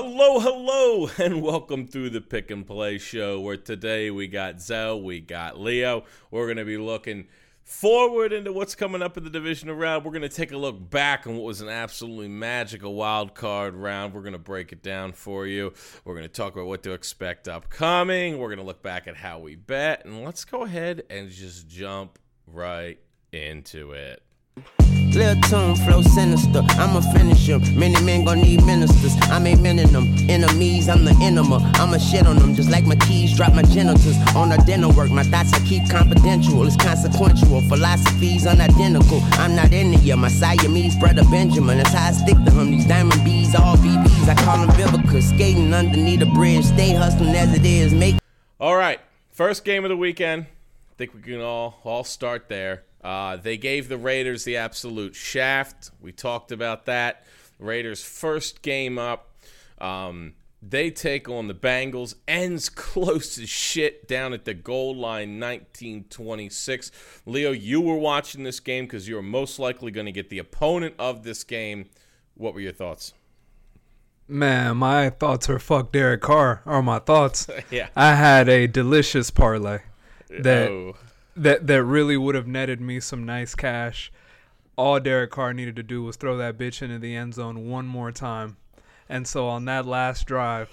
Hello, hello, and welcome through the Pick and Play show where today we got Zel, we got Leo. We're going to be looking forward into what's coming up in the divisional round. We're going to take a look back on what was an absolutely magical wild card round. We're going to break it down for you. We're going to talk about what to expect upcoming. We're going to look back at how we bet, and let's go ahead and just jump right into it. Lil tune, flow sinister. I'ma finish him. Many men gon' need ministers. I'm a men in them. Enemies, I'm the enema. I'ma shit on them just like my keys drop my genitals. On the dinner work, my thoughts I keep confidential. It's consequential. Philosophies unidentical. I'm not India. My Siamese brother Benjamin. That's how I stick to him. These diamond bees, all BBs. I call them Vivica. Skating underneath the bridge. Stay hustling as it is. Make. All right, first game of the weekend. I think we can all all start there. Uh, they gave the Raiders the absolute shaft. We talked about that. Raiders' first game up. Um, they take on the Bengals. Ends close as shit down at the goal line, 1926. Leo, you were watching this game because you were most likely going to get the opponent of this game. What were your thoughts? Man, my thoughts are fuck Derek Carr are my thoughts. yeah. I had a delicious parlay that Oh. That that really would have netted me some nice cash. All Derek Carr needed to do was throw that bitch into the end zone one more time. And so on that last drive,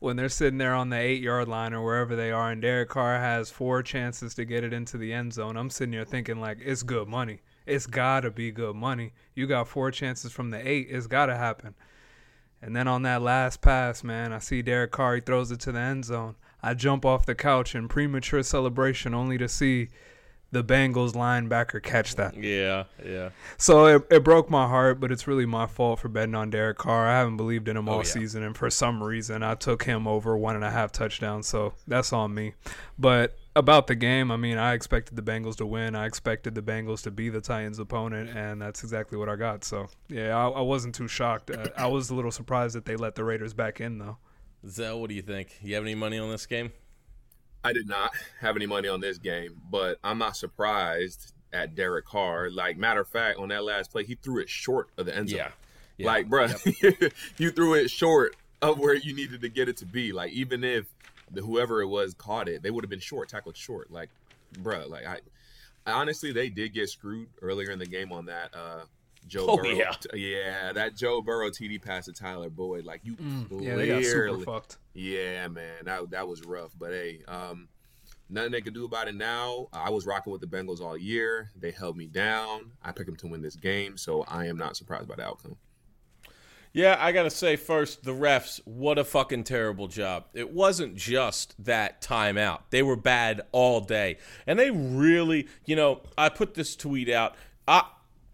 when they're sitting there on the eight yard line or wherever they are, and Derek Carr has four chances to get it into the end zone, I'm sitting here thinking like it's good money. It's gotta be good money. You got four chances from the eight, it's gotta happen. And then on that last pass, man, I see Derek Carr, he throws it to the end zone. I jump off the couch in premature celebration only to see the Bengals linebacker catch that. Yeah, yeah. So it, it broke my heart, but it's really my fault for betting on Derek Carr. I haven't believed in him all yeah. season, and for some reason, I took him over one and a half touchdowns. So that's on me. But about the game, I mean, I expected the Bengals to win. I expected the Bengals to be the Titans' opponent, and that's exactly what I got. So yeah, I, I wasn't too shocked. Uh, I was a little surprised that they let the Raiders back in, though. Zel, what do you think? You have any money on this game? I did not have any money on this game, but I'm not surprised at Derek Carr. Like, matter of fact, on that last play, he threw it short of the end zone. Yeah. yeah. Like, bro, you threw it short of where you needed to get it to be. Like, even if the whoever it was caught it, they would have been short, tackled short. Like, bro, like I, I honestly, they did get screwed earlier in the game on that. uh Joe Oh, Burrow, yeah. yeah, that Joe Burrow TD pass to Tyler Boyd, like you Mm, Yeah, they got super fucked. yeah, man, that that was rough. But hey, um, nothing they can do about it now. I was rocking with the Bengals all year. They held me down. I picked them to win this game, so I am not surprised by the outcome. Yeah, I gotta say first, the refs, what a fucking terrible job. It wasn't just that timeout. They were bad all day. And they really, you know, I put this tweet out. I,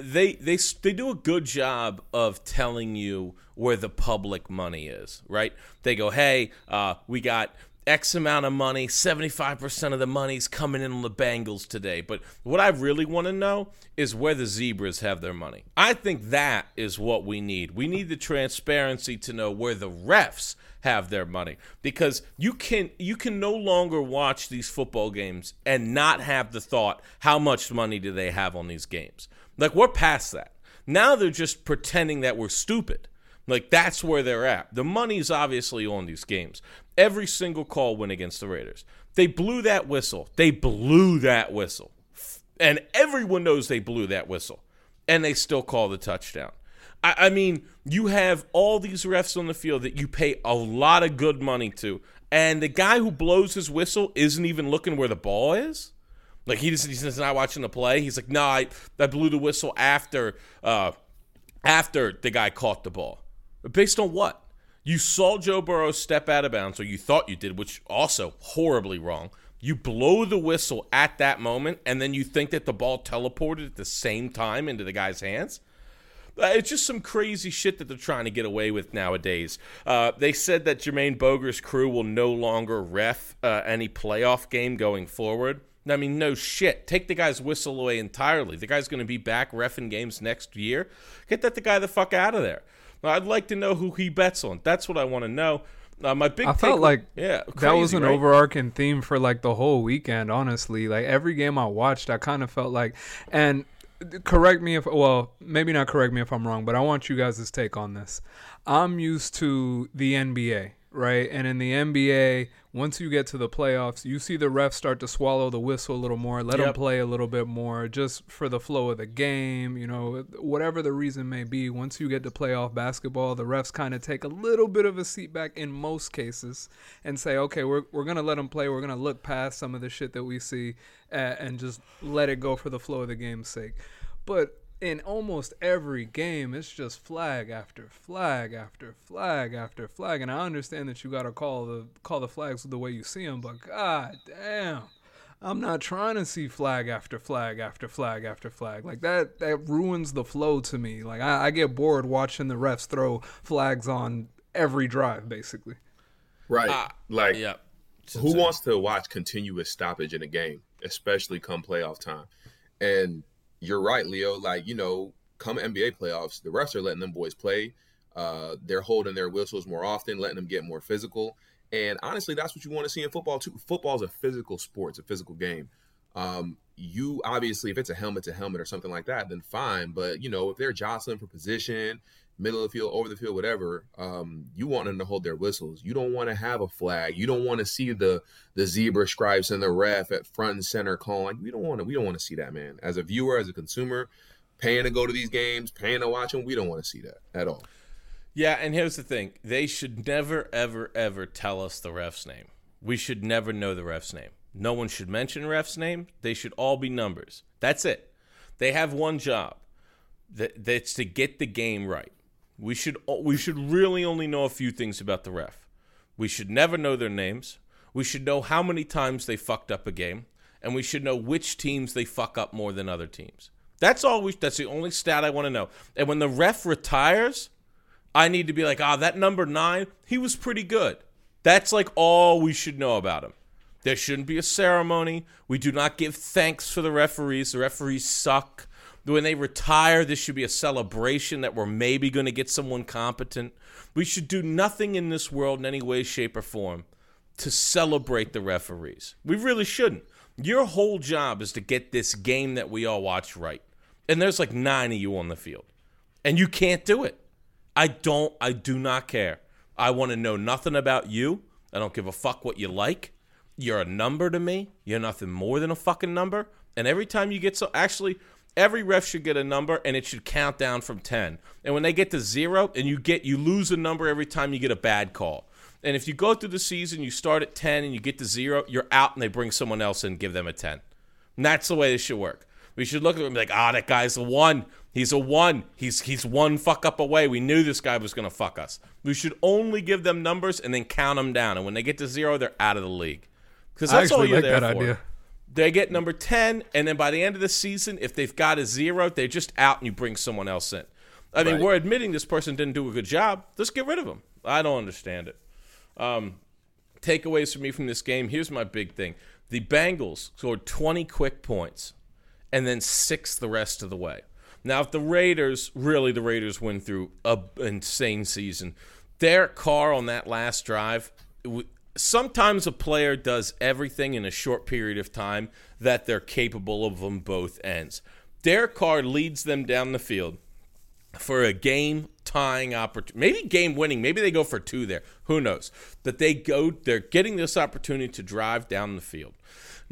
they they they do a good job of telling you where the public money is, right? They go, "Hey, uh, we got X amount of money, 75% of the money's coming in on the Bengals today. But what I really want to know is where the Zebras have their money. I think that is what we need. We need the transparency to know where the refs have their money because you can you can no longer watch these football games and not have the thought how much money do they have on these games. Like we're past that. Now they're just pretending that we're stupid. Like that's where they're at. The money's obviously on these games. Every single call went against the Raiders. They blew that whistle. They blew that whistle. And everyone knows they blew that whistle. And they still call the touchdown. I, I mean, you have all these refs on the field that you pay a lot of good money to. And the guy who blows his whistle isn't even looking where the ball is. Like he just, he's not watching the play. He's like, no, I, I blew the whistle after uh, after the guy caught the ball. Based on what? You saw Joe Burrow step out of bounds, or you thought you did, which also horribly wrong. You blow the whistle at that moment, and then you think that the ball teleported at the same time into the guy's hands. Uh, It's just some crazy shit that they're trying to get away with nowadays. Uh, they said that Jermaine Boger's crew will no longer ref uh, any playoff game going forward. I mean, no shit. Take the guy's whistle away entirely. The guy's going to be back refing games next year. Get that the guy the fuck out of there. I'd like to know who he bets on. That's what I want to know. Uh, my big I felt take- like yeah, that was an right? overarching theme for like the whole weekend. Honestly, like every game I watched, I kind of felt like, and correct me if well maybe not correct me if i'm wrong but i want you guys' take on this i'm used to the nba right? And in the nba once you get to the playoffs you see the refs start to swallow the whistle a little more let them play a little bit more just for the flow of the game you know whatever the reason may be. Once you get to playoff basketball the refs kind of take a little bit of a seat back in most cases and say okay we're, we're gonna let them play. We're gonna look past some of the shit that we see uh, and just let it go for the flow of the game's sake. But in almost every game, it's just flag after flag after flag after flag, and I understand that you gotta call the call the flags the way you see them, but god damn, I'm not trying to see flag after flag after flag after flag like that. That ruins the flow to me. Like I, I get bored watching the refs throw flags on every drive, basically. Right. Ah, like Yeah. Who wants to watch continuous stoppage in a game, especially come playoff time? And you're right, Leo. Like you know, come NBA playoffs, the refs are letting them boys play. Uh, they're holding their whistles more often, letting them get more physical. And honestly, that's what you want to see in football too. Football is a physical sport; it's a physical game. Um, you obviously, if it's a helmet to helmet or something like that, then fine. But you know, if they're jostling for position, middle of the field, over the field, whatever, um, you want them to hold their whistles. You don't want to have a flag. You don't want to see the the zebra stripes and the ref at front and center calling. We don't want to. We don't want to see that, man. As a viewer, as a consumer, paying to go to these games, paying to watch them, we don't want to see that at all. Yeah, and here's the thing: they should never, ever, ever tell us the ref's name. We should never know the ref's name. No one should mention ref's name. They should all be numbers. That's it. They have one job. That that's to get the game right. We should we should really only know a few things about the ref. We should never know their names. We should know how many times they fucked up a game, and we should know which teams they fuck up more than other teams. That's all. We, that's the only stat I want to know. And when the ref retires, I need to be like, ah, that number nine, he was pretty good. That's like all we should know about him. There shouldn't be a ceremony. We do not give thanks for the referees. The referees suck. When they retire, this should be a celebration that we're maybe going to get someone competent. We should do nothing in this world in any way, shape, or form to celebrate the referees. We really shouldn't. Your whole job is to get this game that we all watch right. And there's like nine of you on the field. And you can't do it. I don't, I do not care. I want to know nothing about you. I don't give a fuck what you like. You're a number to me. You're nothing more than a fucking number. And every time you get so, actually, every ref should get a number and it should count down from 10. And when they get to zero, and you get, you lose a number every time you get a bad call. And if you go through the season, you start at 10 and you get to zero, you're out and they bring someone else in and give them a 10. And that's the way this should work. We should look at him and be like, ah, that guy's a one. He's a one. He's he's one fuck up away. We knew this guy was gonna fuck us. We should only give them numbers and then count them down. And when they get to zero, they're out of the league. Because that's all you're like there that for. idea. They get number 10, and then by the end of the season, if they've got a zero, they're just out and you bring someone else in. I mean, Right. we're admitting this person didn't do a good job. Let's get rid of him. I don't understand it. Um, takeaways for me from this game here's my big thing the Bengals scored 20 quick points and then six the rest of the way. Now, if the Raiders, really the Raiders went through a insane season, Derek Carr on that last drive, sometimes a player does everything in a short period of time that they're capable of on both ends. Derek Carr leads them down the field for a game tying opportunity, maybe game winning. Maybe they go for two there. Who knows? But they go, they're getting this opportunity to drive down the field.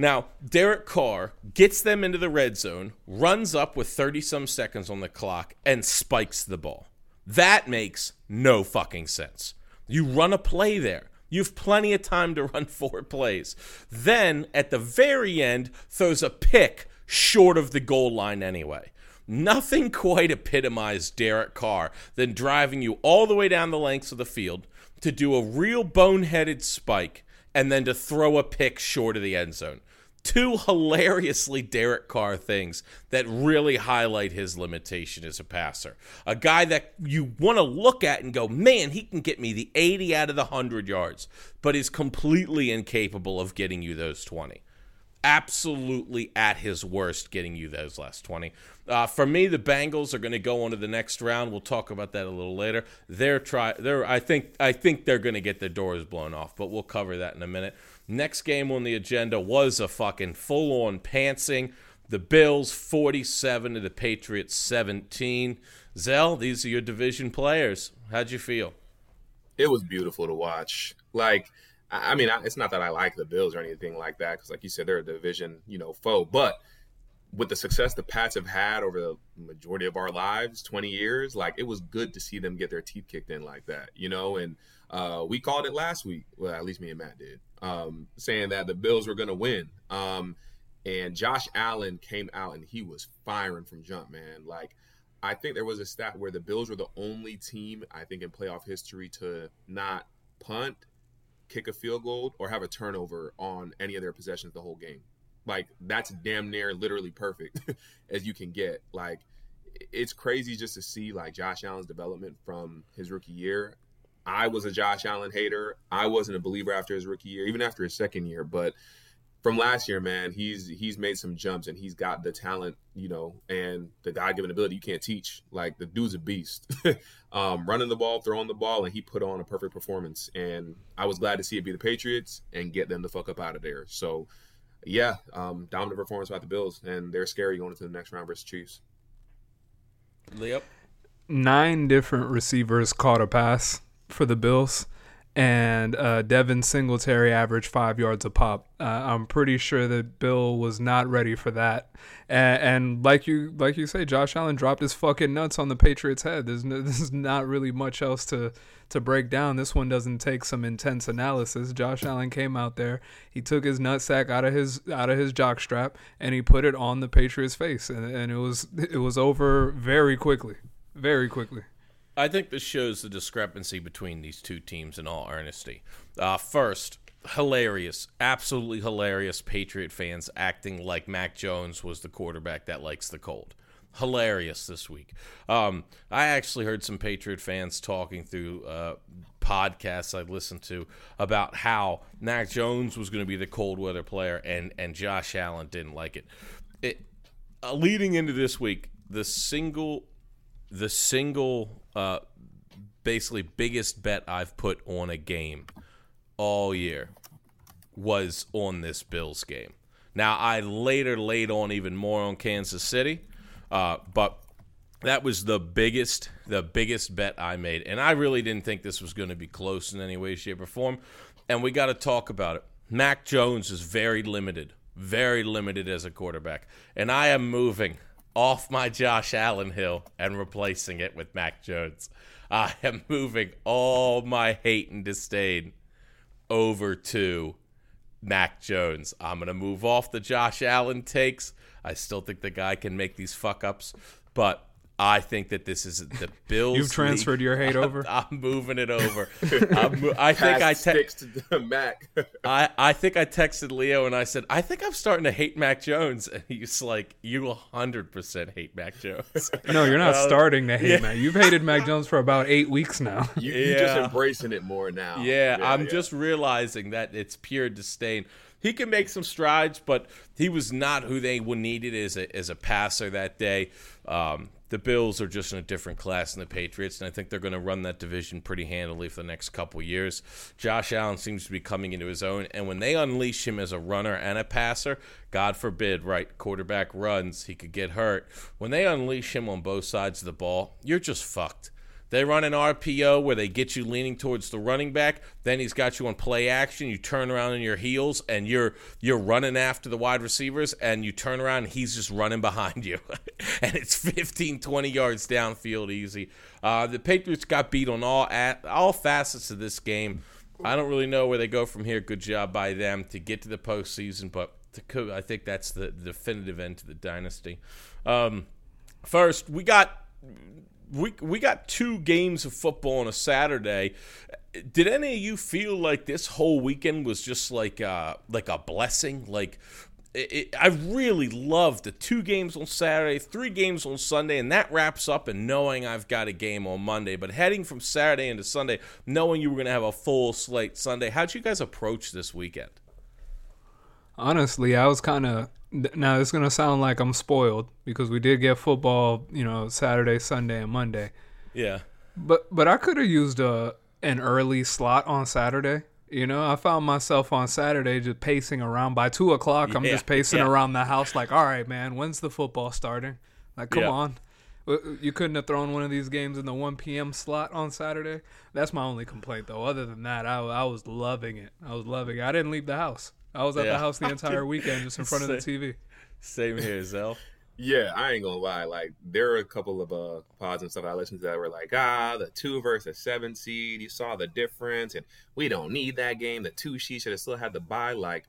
Now, Derek Carr gets them into the red zone, runs up with 30 some seconds on the clock, and spikes the ball. That makes no fucking sense. You run a play there. You have plenty of time to run four plays. Then, at the very end, throws a pick short of the goal line anyway. Nothing quite epitomized Derek Carr than driving you all the way down the lengths of the field to do a real boneheaded spike and then to throw a pick short of the end zone. Two hilariously Derek Carr things that really highlight his limitation as a passer. A guy that you want to look at and go, man, he can get me the 80 out of the 100 yards, but is completely incapable of getting you those 20 absolutely at his worst getting you those last 20. Uh, for me, the Bengals are going to go on to the next round. We'll talk about that a little later. They're try they're I think I think they're going to get their doors blown off, but we'll cover that in a minute. Next game on the agenda was a fucking full-on pantsing. The Bills 47 to the Patriots 17. Zel, these are your division players. How'd you feel? It was beautiful to watch. Like, I mean, it's not that I like the Bills or anything like that, because, like you said, they're a division, you know, foe. But with the success the Pats have had over the majority of our lives, 20 years, like it was good to see them get their teeth kicked in like that, you know. And uh, we called it last week. Well, at least me and Matt did, um, saying that the Bills were going to win. Um, and Josh Allen came out and he was firing from jump, man. Like I think there was a stat where the Bills were the only team I think in playoff history to not punt, kick a field goal, or have a turnover on any of their possessions the whole game. Like that's damn near literally perfect as you can get. Like it's crazy just to see like Josh Allen's development from his rookie year. I was a Josh Allen hater. I wasn't a believer after his rookie year, even after his second year, but from last year, man, he's he's made some jumps and he's got the talent, you know, and the God given ability you can't teach. Like the dude's a beast. um, running the ball, throwing the ball, and he put on a perfect performance. And I was glad to see it be the Patriots and get them the fuck up out of there. So yeah, um, dominant performance by the Bills, and they're scary going into the next round versus Chiefs. Leo, Nine different receivers caught a pass for the Bills, and uh, Devin Singletary averaged five yards a pop. Uh, I'm pretty sure that Bill was not ready for that, and, and, like you like you say, Josh Allen dropped his fucking nuts on the Patriots' head. There's no, there's not really much else to to break down. This one doesn't take some intense analysis. Josh Allen came out there, he took his nutsack out of his out of his jockstrap, and he put it on the Patriots' face, and, and it was it was over very quickly, very quickly. I think this shows the discrepancy between these two teams in all earnesty. Uh, first, hilarious, absolutely hilarious Patriot fans acting like Mac Jones was the quarterback that likes the cold. Hilarious this week. Um, I actually heard some Patriot fans talking through uh, podcasts I listened to about how Mac Jones was going to be the cold weather player and, and Josh Allen didn't like it. It uh, leading into this week, the single the single uh, basically biggest bet I've put on a game all year was on this Bills game. Now I later laid on even more on Kansas City, uh, but that was the biggest the biggest bet I made, and I really didn't think this was going to be close in any way, shape, or form. And we got to talk about it. Mac Jones is very limited, very limited as a quarterback, and I am moving off my Josh Allen hill and replacing it with Mac Jones. I am moving all my hate and disdain over to Mac Jones. I'm going to move off the Josh Allen takes. I still think the guy can make these fuck ups, but I think that this is the Bills. You've transferred league. your hate over. I'm, I'm moving it over. I'm, i think I te- to Mac. I I think I texted Leo and I said I think I'm starting to hate Mac Jones, and he's like, "You 100 percent hate Mac Jones." No, you're not Uh, starting to hate yeah. Mac. You've hated Mac Jones for about eight weeks now. You, You're just embracing it more now. Yeah, I'm yeah. just realizing that it's pure disdain. He can make some strides, but he was not who they would needed as a as a passer that day. Um, the Bills are just in a different class than the Patriots, and I think they're going to run that division pretty handily for the next couple years. Josh Allen seems to be coming into his own, and when they unleash him as a runner and a passer, God forbid, right? Quarterback runs, he could get hurt. When they unleash him on both sides of the ball, you're just fucked. They run an RPO where they get you leaning towards the running back. Then he's got you on play action. You turn around on your heels and you're you're running after the wide receivers and you turn around and he's just running behind you. and it's 15, 20 yards downfield easy. Uh, the Patriots got beat on all at, all facets of this game. I don't really know where they go from here. Good job by them to get to the postseason, but to, I think that's the definitive end to the dynasty. Um, first, we got we we got two games of football on a Saturday. Did any of you feel like this whole weekend was just like uh, like a blessing? Like it, it, I really loved the two games on Saturday, three games on Sunday, and that wraps up. And knowing I've got a game on Monday, but heading from Saturday into Sunday, knowing you were going to have a full slate Sunday, how'd you guys approach this weekend? Honestly, I was kind of now it's gonna sound like I'm spoiled because we did get football, you know, Saturday, Sunday, and Monday. Yeah, But but I could have used a an early slot on Saturday You know, I found myself on Saturday just pacing around. By two o'clock, I'm just pacing yeah. around the house, like, all right, man, when's the football starting? Like, come Yeah. on. Uh, uh, you couldn't have thrown one of these games in the 1 p.m. slot on Saturday. That's my only complaint, though. Other than that, I, I was loving it. I was loving it. I didn't leave the house. I was at Yeah. the house the entire weekend, just in front of the TV. Same here, Zel. Yeah, I ain't gonna lie. Like there are a couple of uh pods and stuff I listened to that were like, ah, the two versus seven seed. You saw the difference, and we don't need that game. The two seed should have still had the buy. Like,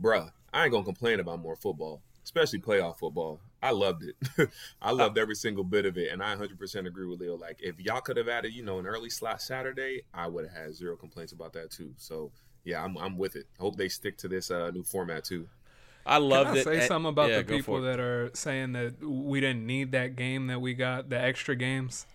bruh, I ain't gonna complain about more football, especially playoff football. I loved it. I loved every single bit of it, and I 100% agree with Leo. Like, if y'all could have added, you know, an early slot Saturday, I would have had zero complaints about that too. So. Yeah, I'm, I'm with it. Hope they stick to this uh, new format too. I loved Can I it. say and- something about yeah, the people that are saying that we didn't need that game that we got, the extra games?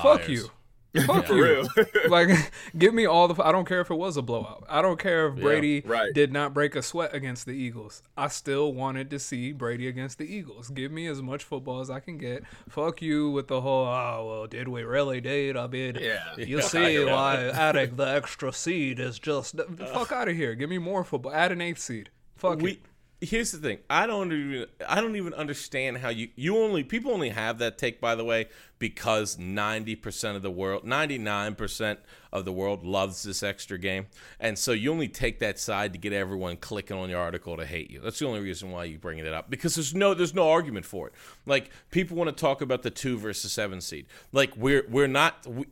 Fuck you. Fuck you. like, give me all the. I don't care if it was a blowout. I don't care if Yeah, Brady right. did not break a sweat against the Eagles. I still wanted to see Brady against the Eagles. Give me as much football as I can get. Fuck you with the whole. Oh well, did we really need? I mean, Yeah. you Yeah. see Yeah. why adding the extra seed is just fuck out of here. Give me more football. Add an eighth seed. Fuck we it. Here's the thing. I don't even i don't even understand how you you only people only have that take by the way because 90% of the world 99% of the world loves this extra game. And so you only take that side to get everyone clicking on your article to hate you. That's the only reason why you bring it up because there's no there's no argument for it. Like people want to talk about the 2 versus 7 seed. Like we're we're not we,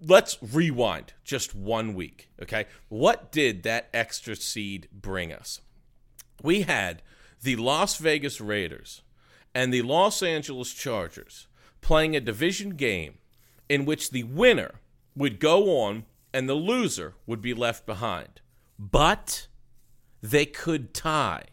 let's rewind just one week okay? What did that extra seed bring us we had the Las Vegas Raiders and the Los Angeles Chargers playing a division game in which the winner would go on and the loser would be left behind. But they could tie.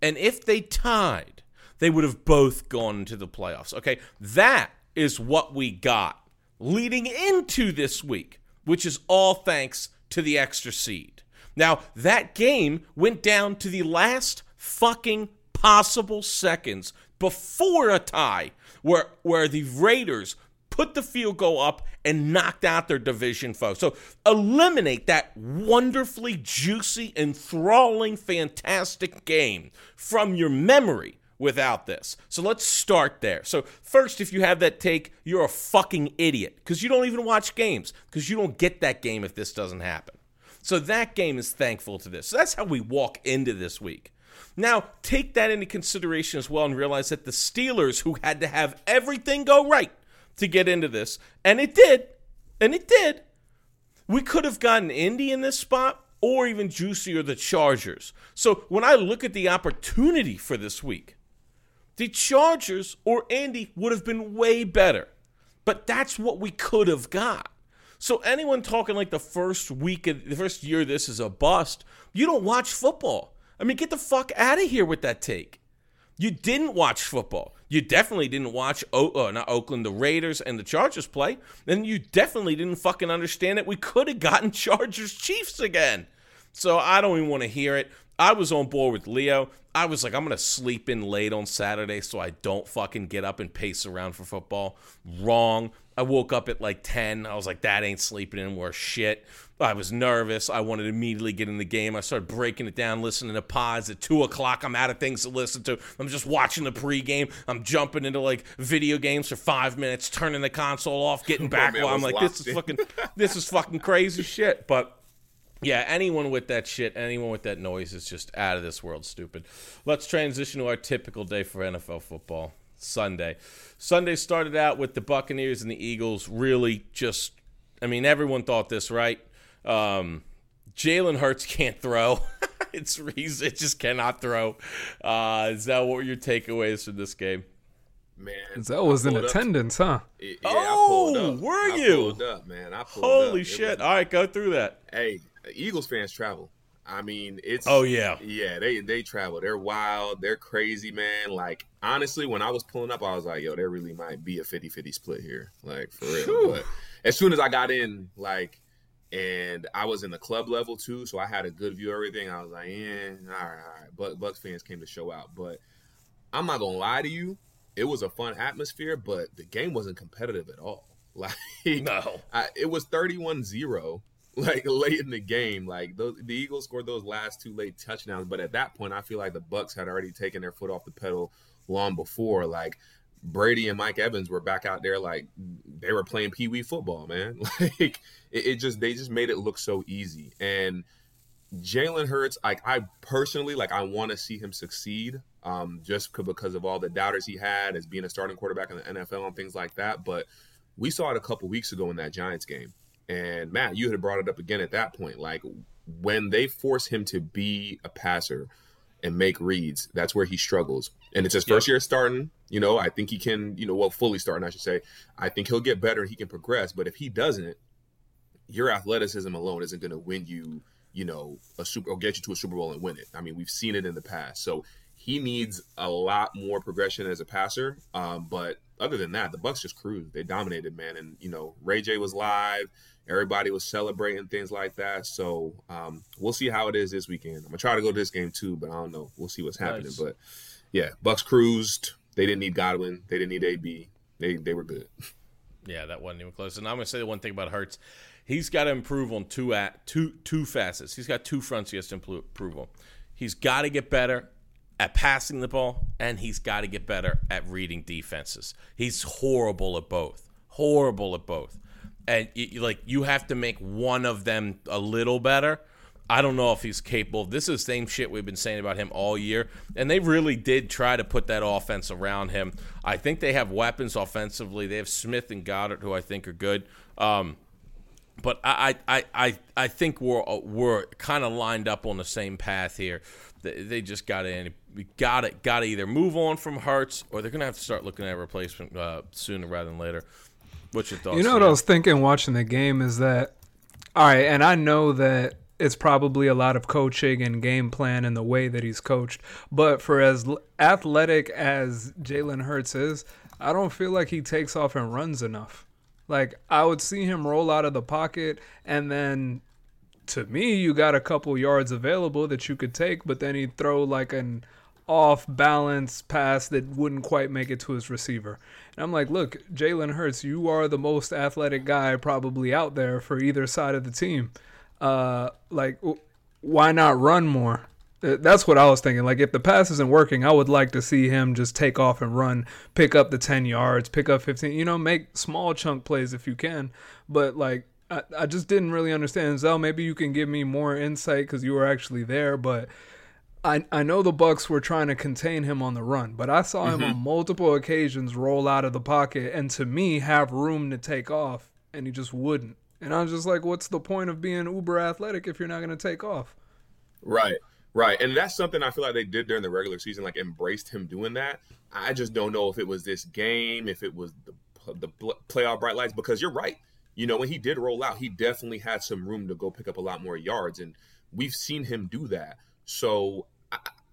And if they tied, they would have both gone into the playoffs. Okay, that is what we got leading into this week, which is all thanks to the extra seed. Now, that game went down to the last fucking possible seconds before a tie where where the Raiders put the field goal up and knocked out their division foe. So eliminate that wonderfully juicy, enthralling, fantastic game from your memory without this. So let's start there. So first, if you have that take, you're a fucking idiot because you don't even watch games because you don't get that game if this doesn't happen. So that game is thankful to this. So that's how we walk into this week. Now, take that into consideration as well and realize that the Steelers, who had to have everything go right to get into this, and it did, and it did, we could have gotten Indy in this spot or even juicier the Chargers. So when I look at the opportunity for this week, the Chargers or Indy would have been way better. But that's what we could have got. So anyone talking like the first week of the first year this is a bust, you don't watch football. I mean, get the fuck out of here with that take. You didn't watch football. You definitely didn't watch o- uh, not Oakland, the Raiders and the Chargers play. Then you definitely didn't fucking understand that we could have gotten Chargers Chiefs again. So I don't even want to hear it. I was on board with Leo. I was like, I'm gonna sleep in late on Saturday so I don't fucking get up and pace around for football. Wrong. I woke up at like 10. I was like, that ain't sleeping in worth shit. I was nervous. I wanted to immediately get in the game. I started breaking it down, listening to pods. At 2 o'clock, I'm out of things to listen to. I'm just watching the pregame. I'm jumping into like video games for five minutes, turning the console off, getting back while I'm like, this is fucking, this is fucking crazy shit. But yeah, anyone with that shit, anyone with that noise is just out of this world stupid. Let's transition to our typical day for NFL football. Sunday. Sunday started out with the Buccaneers and the Eagles really just I mean, everyone thought this, right? Um Jalen Hurts can't throw. it's he's it just cannot throw. Uh is that what were your takeaways from this game? Man, That was I in pulled up- attendance, huh? Yeah, Oh, up. were I you? pulled up, man. I pulled up. Holy It shit. was- All right, go through that. hey, Eagles fans travel. I mean, it's Oh, yeah. yeah. They they travel. They're wild. They're crazy, man. Like honestly, when I was pulling up, I was like, yo, there really might be a 50-50 split here, like for real. But as soon as I got in, like, and I was in the club level too, so I had a good view of everything. I was like, yeah, all right, all right. But Bucs fans came to show out, but I'm not gonna lie to you. It was a fun atmosphere, but the game wasn't competitive at all. Like No. I, it was 31-0 like late in the game. Like those, the Eagles scored those last two late touchdowns, but at that point, I feel like the Bucs had already taken their foot off the pedal long before. Like Brady and Mike Evans were back out there like they were playing pee wee football, man. Like it, it, just they just made it look so easy. And Jalen Hurts, like I personally like I want to see him succeed, um, just because of all the doubters he had as being a starting quarterback in the NFL and things like that. But we saw it a couple weeks ago in that Giants game. And Matt, you had brought it up again at that point. Like when they force him to be a passer and make reads, that's where he struggles. And it's his first year starting. You know, I think he can, you know, well, fully starting, I should say. I think he'll get better and he can progress. But if he doesn't, your athleticism alone isn't going to win you, you know, a super or get you to a Super Bowl and win it. I mean, we've seen it in the past. So he needs a lot more progression as a passer. Um, but other than that, the Bucs just cruised. They dominated, man. And you know, Ray J was live. Everybody was celebrating things like that. So um, we'll see how it is this weekend. I'm gonna try to go to this game too, but I don't know. We'll see what's happening. Nice. But yeah, Bucs cruised. They didn't need Godwin. They didn't need AB. They they were good. Yeah, that wasn't even close. And I'm gonna say the one thing about Hurts, he's got to improve on two at two two facets. He's got two fronts he has to improve on. He's got to get better at passing the ball, and he's got to get better at reading defenses. He's horrible at both. Horrible at both. And like you have to make one of them a little better. I don't know if he's capable. This is the same shit we've been saying about him all year. And they really did try to put that offense around him. I think they have weapons offensively. They have Smith and Goedert, who I think are good. Um, but I, I, I, I think we're we're kind of lined up on the same path here. They, just got to got it got to either move on from Hurts or they're gonna have to start looking at a replacement uh, sooner rather than later. What's your thoughts? You know what I was thinking watching the game is that all right, and I know that it's probably a lot of coaching and game plan and the way that he's coached. But for as athletic as Jalen Hurts is, I don't feel like he takes off and runs enough. Like I would see him roll out of the pocket and then to me you got a couple yards available that you could take, but then he'd throw like an off balance pass that wouldn't quite make it to his receiver. And I'm like, look, Jalen Hurts, you are the most athletic guy probably out there for either side of the team. Uh, like, why not run more? That's what I was thinking. Like, if the pass isn't working, I would like to see him just take off and run, pick up the 10 yards, pick up 15, you know, make small chunk plays if you can. But, like, I, I just didn't really understand. Zel, maybe you can give me more insight because you were actually there. But I, I know the Bucs were trying to contain him on the run, but I saw him mm-hmm. on multiple occasions roll out of the pocket and to me have room to take off, and he just wouldn't. And I was just like, what's the point of being uber athletic if you're not going to take off? Right, right. And that's something I feel like they did during the regular season, like embraced him doing that. I just don't know if it was this game, if it was the the playoff bright lights, because you're right. You know, when he did roll out, he definitely had some room to go pick up a lot more yards, and we've seen him do that. So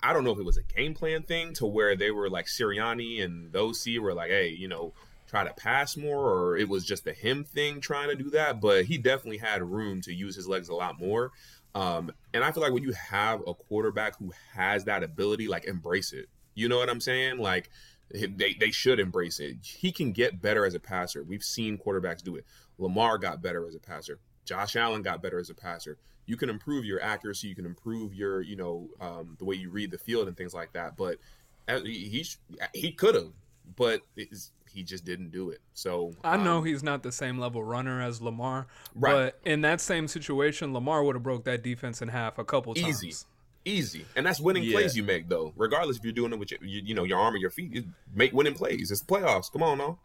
I, don't know if it was a game plan thing to where they were like Sirianni and those C were like, hey, you know, try to pass more, or it was just a him thing trying to do that. But he definitely had room to use his legs a lot more. Um, and I feel like when you have a quarterback who has that ability, like embrace it. You know what I'm saying? Like they, they should embrace it. He can get better as a passer. We've seen quarterbacks do it. Lamar got better as a passer. Josh Allen got better as a passer. You can improve your accuracy. You can improve your, you know, um, the way you read the field and things like that. But he he could have, but he just didn't do it. So I know um, he's not the same level runner as Lamar, right. but in that same situation, Lamar would have broke that defense in half a couple times. Easy, easy, and that's winning yeah. plays you make though. Regardless if you're doing it with your, you, you know, your arm or your feet, you make winning plays. It's the playoffs. Come on, now.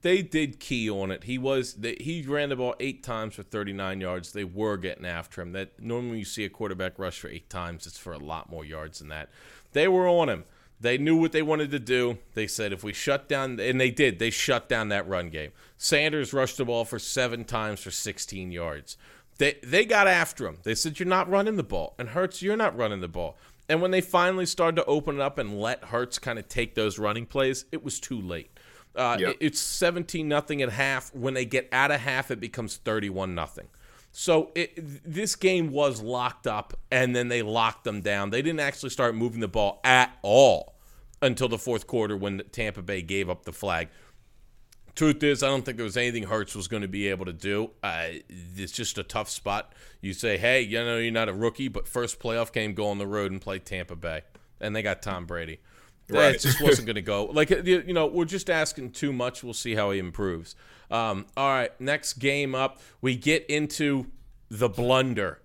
They did key on it. He was they, he ran the ball eight times for 39 yards. They were getting after him. That normally you see a quarterback rush for eight times, it's for a lot more yards than that. They were on him. They knew what they wanted to do. They said if we shut down, and they did, they shut down that run game. Sanders rushed the ball for seven times for 16 yards. They, they got after him. They said, You're not running the ball. And Hurts, you're not running the ball. And when they finally started to open it up and let Hurts kind of take those running plays, it was too late. Uh, yep. It's 17 nothing at half. When they get out of half, it becomes 31 nothing. So it, this game was locked up, and then they locked them down. They didn't actually start moving the ball at all until the fourth quarter when Tampa Bay gave up the flag. Truth is, I don't think there was anything Hurts was going to be able to do. Uh, it's just a tough spot. You say, hey, you know, you're not a rookie, but first playoff game, go on the road and play Tampa Bay, and they got Tom Brady. Right. It just wasn't going to go. Like you you know, we're just asking too much. We'll see how he improves. Um, all right, next game up, we get into the blunder.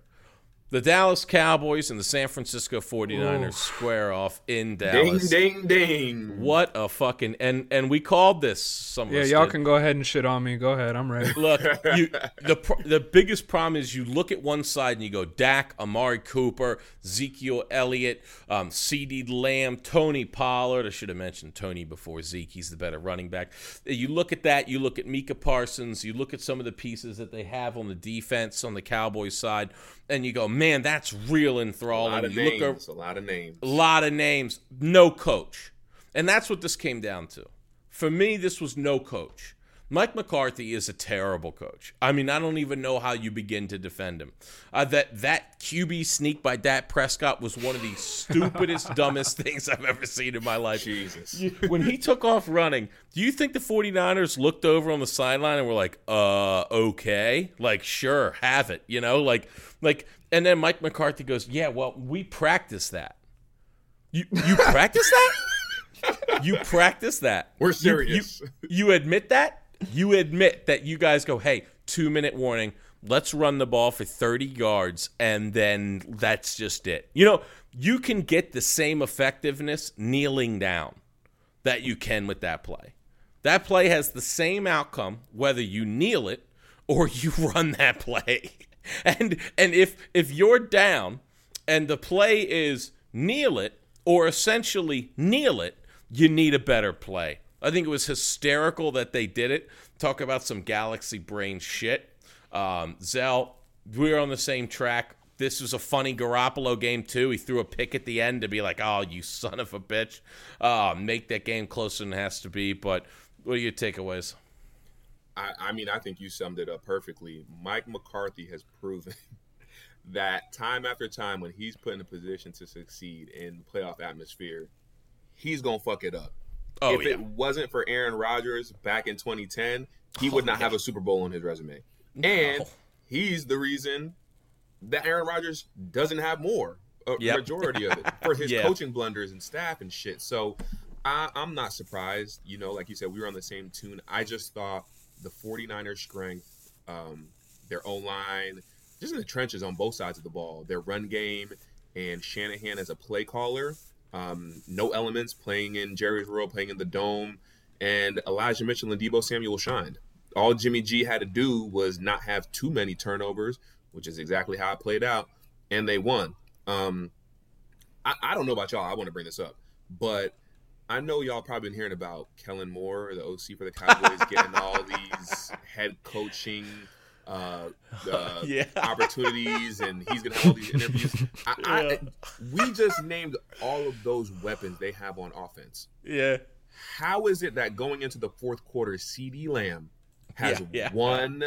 The Dallas Cowboys and the San Francisco 49ers square off in Dallas. ding, ding. Ding. What a fucking and and we called this. Some of Yeah, y'all did. can go ahead and shit on me. Go ahead, I'm ready. Look, you, the the biggest problem is you look at one side and you go Dak, Amari Cooper, Ezekiel Elliott, um, CeeDee Lamb, Tony Pollard. I should have mentioned Tony before Zeke. He's the better running back. You look at that. You look at Micah Parsons. You look at some of the pieces that they have on the defense on the Cowboys side, and you go, man, that's real A enthralling. lot of you look. A lot of names. a lot of names, no coach. And that's what this came down to. For me, this was no coach. Mike McCarthy is a terrible coach. I mean, I don't even know how you begin to defend him. Uh, that that QB sneak by Dak Prescott was one of the stupidest, dumbest things I've ever seen in my life. Jesus. When he took off running, do you think the 49ers looked over on the sideline and were like, uh, okay? Like, sure, have it, you know? Like, like, and then Mike McCarthy goes, yeah, well, we practice that. You you practice that? You practice that. We're You- serious. You, you admit that? You admit that you guys go, hey, two minute warning. Let's run the ball for 30 yards, and then that's just it. You know, you can get the same effectiveness kneeling down that you can with that play. That play has the same outcome whether you kneel it or you run that play. And and if if you're down and the play is kneel it or essentially kneel it, you need a better play. I think it was hysterical that they did it. Talk about some galaxy brain shit. Um, Zel, we were on the same track. This was a funny Garoppolo game too. He threw a pick at the end to be like, "Oh, you son of a bitch!" Uh, make that game closer than it has to be. But what are your takeaways? I, I mean, I think you summed it up perfectly. Mike McCarthy has proven that time after time, when he's put in a position to succeed in playoff atmosphere, he's gonna fuck it up. Oh if yeah, it wasn't for Aaron Rodgers back in 2010, he would not have a Super Bowl on his resume. And he's the reason that Aaron Rodgers doesn't have more, a Yep. majority of it, for his Yeah. coaching blunders and staff and shit. So I, I'm not surprised. You know, like you said, we were on the same tune. I just thought the 49ers' strength, um, their O line, just in the trenches on both sides of the ball, their run game, and Shanahan as a play caller. Um, no elements playing in Jerry's world, playing in the dome, and Elijah Mitchell and Deebo Samuel shined. All Jimmy G had to do was not have too many turnovers, which is exactly how it played out, and they won. Um, I, I don't know about y'all. I want to bring this up, but I know y'all probably been hearing about Kellen Moore, the OC for the Cowboys, getting all these head coaching uh, uh, Yeah. opportunities, and he's gonna have all these interviews. I, I, we just named all of those weapons they have on offense. yeah. How is it that going into the fourth quarter, CeeDee Lamb has Yeah, one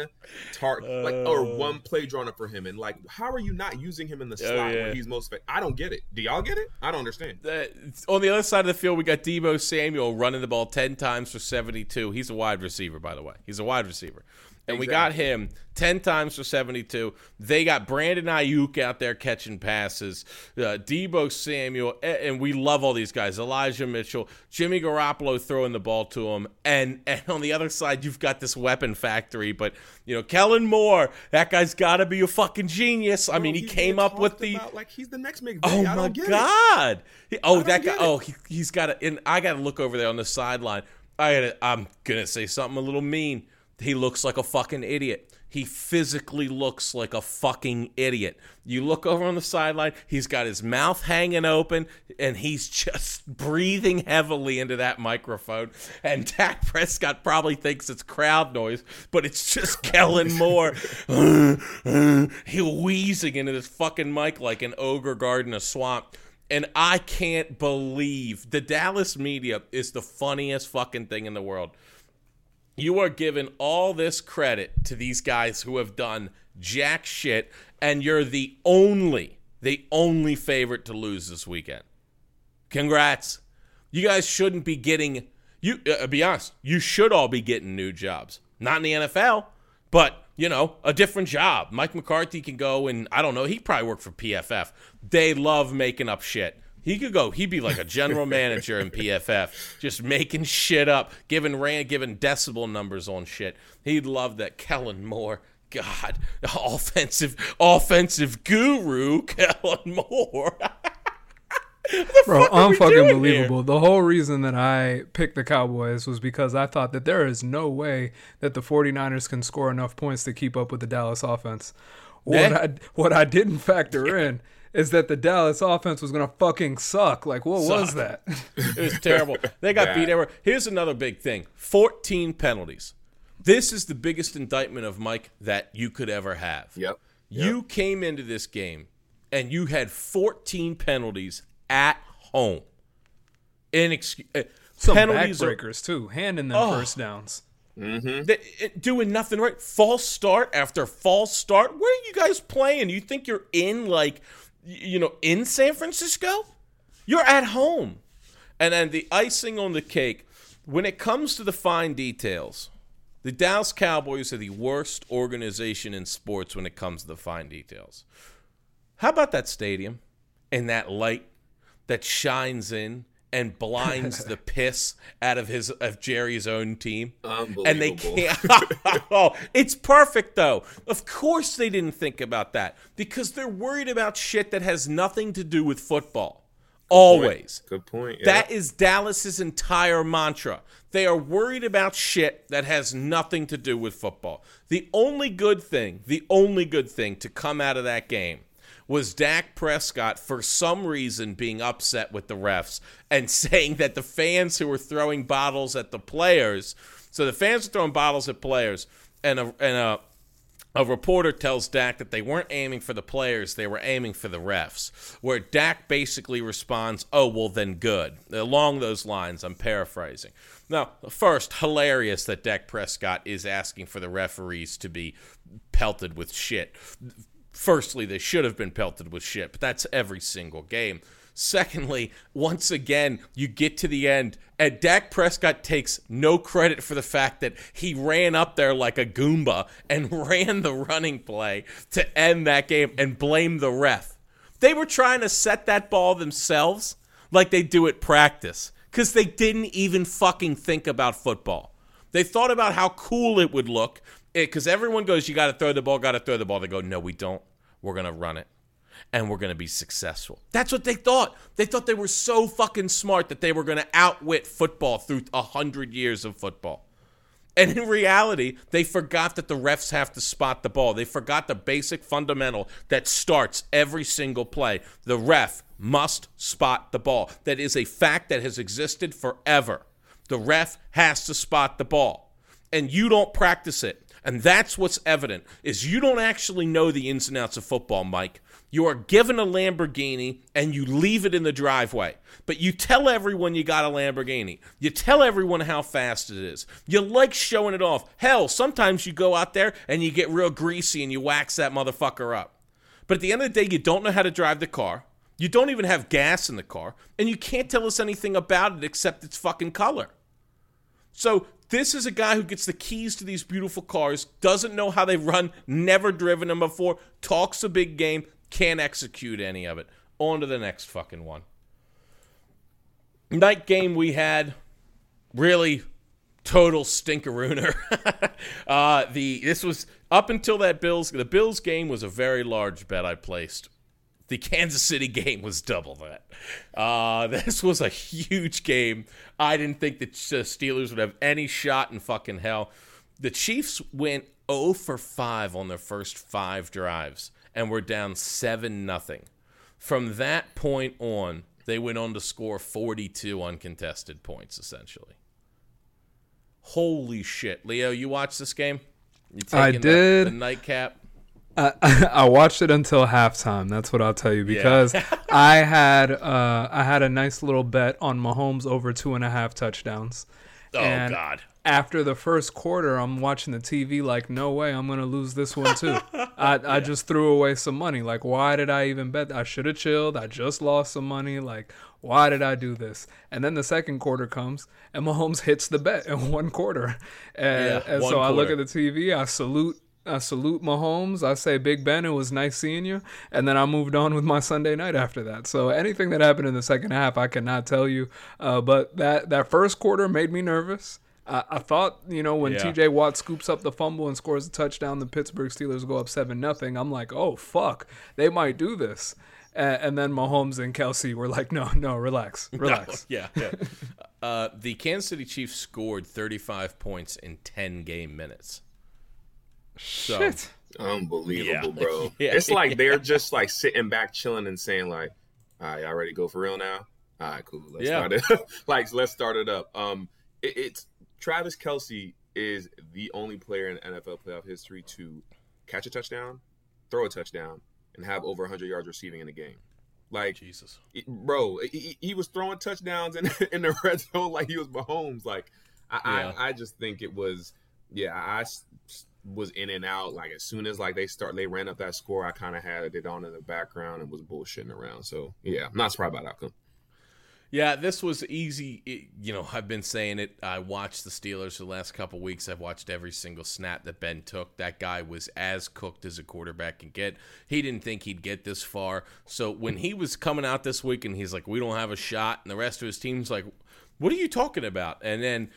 tar like or Uh. one play drawn up for him, and like, how are you not using him in the Oh, slot yeah. where he's most? Fa- I don't get it. Do y'all get it? I don't understand. Uh, on the other side of the field, we got Deebo Samuel running the ball 10 times for 72. He's a wide receiver, by the way. He's a wide receiver. And we got him 10 times for 72. They got Brandon Aiyuk out there catching passes, uh, Deebo Samuel, and we love all these guys. Elijah Mitchell, Jimmy Garoppolo throwing the ball to him. And, and on the other side, you've got this weapon factory. But, you know, Kellen Moore, that guy's got to be a fucking genius. I mean, he came up with the. like he's the next McVay. Oh my don't get it. god! He- oh, that guy. it. Oh, he, he's got to. And I got to look over there on the sideline. I gotta, I'm gonna say something a little mean. He looks like a fucking idiot. He physically looks like a fucking idiot. You look over on the sideline. He's got his mouth hanging open, and he's just breathing heavily into that microphone. And Dak Prescott probably thinks it's crowd noise, but it's just Kellen Moore. Uh, uh, he wheezing into this fucking mic like an ogre guarding a swamp. And I can't believe the Dallas media is the funniest fucking thing in the world. You are giving all this credit to these guys who have done jack shit, and you're the only, the only favorite to lose this weekend. Congrats. You guys shouldn't be getting You uh, be honest, you should all be getting new jobs. Not in the NFL, but you know, a different job. Mike McCarthy can go and I don't know, he probably worked for PFF. They love making up shit. He could go. He'd be like a general manager in PFF, just making shit up, giving ran, giving decibel numbers on shit. He'd love that. Kellen Moore, God, offensive, offensive guru, Kellen Moore. The Bro, fuck are we unfucking doing here? The whole reason that I picked the Cowboys was because I thought that there is no way that the 49ers can score enough points to keep up with the Dallas offense. What Yeah. I what I didn't factor in is that the Dallas offense was going to fucking suck. Like what was that? It was terrible. They got Bad. beat everywhere. Here's another big thing 14 penalties. This is the biggest indictment of Mike that you could ever have. Yep. You came into this game and you had 14 penalties at home. Inex- uh, Some penalties are too, handing them Oh. first downs. Th- it- doing nothing right. False start after false start. Where are you guys playing? You think you're in like, y- you know, in San Francisco? You're at home. And then the icing on the cake, when it comes to the fine details, the Dallas Cowboys are the worst organization in sports when it comes to the fine details. How about that stadium and that light that shines in and blinds the piss out of his of Jerry's own team? And they can't. oh, it's perfect though. Of course they didn't think about that because they're worried about shit that has nothing to do with football. Always. Good point. Yeah. That is Dallas's entire mantra. They are worried about shit that has nothing to do with football. The only good thing, the only good thing to come out of that game was Dak Prescott for some reason being upset with the refs and saying that the fans who were throwing bottles at the players, so the fans were throwing bottles at players and a and a a reporter tells Dak that they weren't aiming for the players, they were aiming for the refs. Where Dak basically responds, Oh, well, then good. Along those lines, I'm paraphrasing. Now, first, hilarious that Dak Prescott is asking for the referees to be pelted with shit. Firstly, they should have been pelted with shit, but that's every single game. Secondly, once again, you get to the end, and Dak Prescott takes no credit for the fact that he ran up there like a Goomba and ran the running play to end that game and blame the ref. They were trying to set that ball themselves like they do at practice because they didn't even fucking think about football. They thought about how cool it would look because everyone goes, You got to throw the ball, got to throw the ball. They go, No, we don't. We're going to run it and we're going to be successful. That's what they thought. They thought they were so fucking smart that they were going to outwit football through a hundred years of football. And in reality, they forgot that the refs have to spot the ball. They forgot the basic fundamental that starts every single play. The ref must spot the ball. That is a fact that has existed forever. The ref has to spot the ball. And you don't practice it. And that's what's evident is you don't actually know the ins and outs of football, Mike. You are given a Lamborghini and you leave it in the driveway. But you tell everyone you got a Lamborghini. You tell everyone how fast it is. You like showing it off. Hell, sometimes you go out there and you get real greasy and you wax that motherfucker up. But at the end of the day, you don't know how to drive the car. You don't even have gas in the car. And you can't tell us anything about it except its fucking color. So this is a guy who gets the keys to these beautiful cars, doesn't know how they run, never driven them before, talks a big game, can't execute any of it. On to the next fucking one. Night game we had, really total stinkerooner. uh, the this was up until that Bills the Bills game was a very large bet I placed. The Kansas City game was double that. Uh, this was a huge game. I didn't think the uh, Steelers would have any shot in fucking hell. The Chiefs went 0 for 5 on their first five drives and were down 7 nothing. From that point on, they went on to score 42 uncontested points, essentially. Holy shit. Leo, you watched this game? You I the- did. The, nightcap? I, I watched it until halftime. That's what I'll tell you because I had uh, I had a nice little bet on Mahomes over two and a half touchdowns. Oh, And God. after the first quarter, I'm watching the TV like, no way, I'm gonna lose this one too. I, I just threw away some money. Like, why did I even bet? I should have chilled. I just lost some money. Like, why did I do this? And then the second quarter comes, and Mahomes hits the bet in one quarter. And, Yeah, and one so I look at the TV, I salute. I salute Mahomes. I say, Big Ben, it was nice seeing you. And then I moved on with my Sunday night after that. So anything that happened in the second half, I cannot tell you. Uh, but that, that first quarter made me nervous. I, I thought, you know, when Yeah. TJ Watt scoops up the fumble and scores a touchdown, the Pittsburgh Steelers go up 7 nothing. I'm like, oh, fuck, they might do this. And, and then Mahomes and Kelce were like, no, no, relax, relax. yeah, yeah. uh, the Kansas City Chiefs scored 35 points in 10 game minutes. So, Shit. Unbelievable, Yeah. bro. Yeah. It's like they're just like sitting back, chilling, and saying like, "All right, y'all ready to go for real now? All right, cool. Let's Yeah. start it. like, let's start it up." Um, it, it's Travis Kelce is the only player in NFL playoff history to catch a touchdown, throw a touchdown, and have over 100 yards receiving in a game. Like, Jesus. it- bro, he, he was throwing touchdowns in, in the red zone like he was Mahomes. Like, I, Yeah. I, I just think it was, yeah, I s- s- was in and out. Like as soon as like they start, they ran up that score. I kind of had it on in the background and was bullshitting around. So yeah, I'm not surprised by that outcome. Yeah, this was easy. It- you know, I've been saying it. I watched the Steelers for the last couple weeks. I've watched every single snap that Ben took. That guy was as cooked as a quarterback can get. He didn't think he'd get this far. So when he was coming out this week and he's like, "We don't have a shot," and the rest of his team's like, "What are you talking about?" And then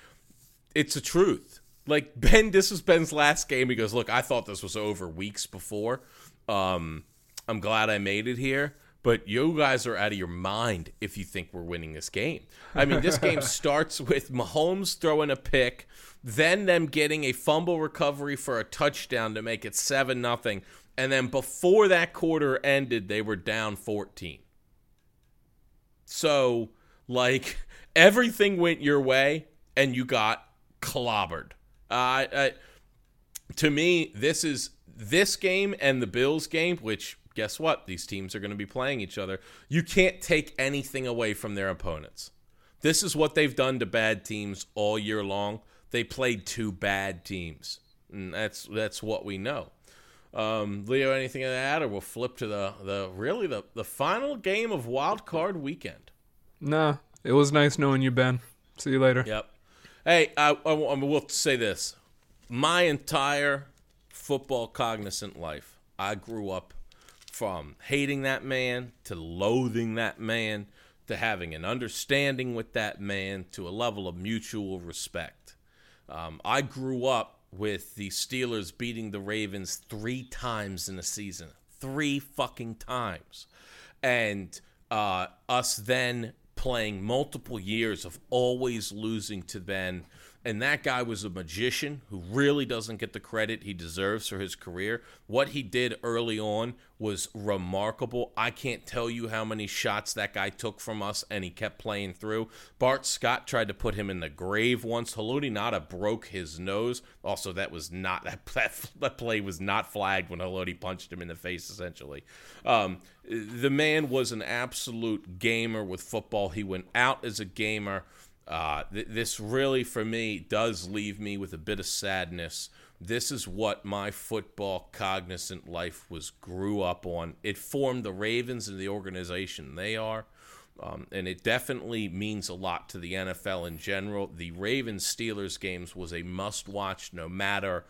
it's the truth. Like Ben, this was Ben's last game. He goes, "Look, I thought this was over weeks before. Um, I'm glad I made it here, but you guys are out of your mind if you think we're winning this game. I mean, this game starts with Mahomes throwing a pick, then them getting a fumble recovery for a touchdown to make it seven nothing, and then before that quarter ended, they were down 14. So, like, everything went your way, and you got clobbered. Uh, I, to me, this is this game and the Bills game, which guess what? These teams are going to be playing each other. You can't take anything away from their opponents. This is what they've done to bad teams all year long. They played two bad teams. And that's that's what we know. Um, Leo, anything to add, or we'll flip to the the really the, the final game of Wild Card Weekend. Nah, it was nice knowing you, Ben. See you later. Yep. Hey, I, I, I will say this: my entire football cognizant life, I grew up from hating that man to loathing that man to having an understanding with that man to a level of mutual respect. Um, I grew up with the Steelers beating the Ravens three times in a season, three fucking times, and uh, us then playing multiple years of always losing to Ben. And that guy was a magician who really doesn't get the credit he deserves for his career. What he did early on was remarkable. I can't tell you how many shots that guy took from us, and he kept playing through. Bart Scott tried to put him in the grave once. Haloti Ngata broke his nose. Also, that was not that, that play was not flagged when Haloti punched him in the face. Essentially, um, the man was an absolute gamer with football. He went out as a gamer. Uh, th- this really, for me, does leave me with a bit of sadness. This is what my football cognizant life was grew up on. It formed the Ravens and the organization they are. Um, and it definitely means a lot to the NFL in general. The Ravens Steelers games was a must watch no matter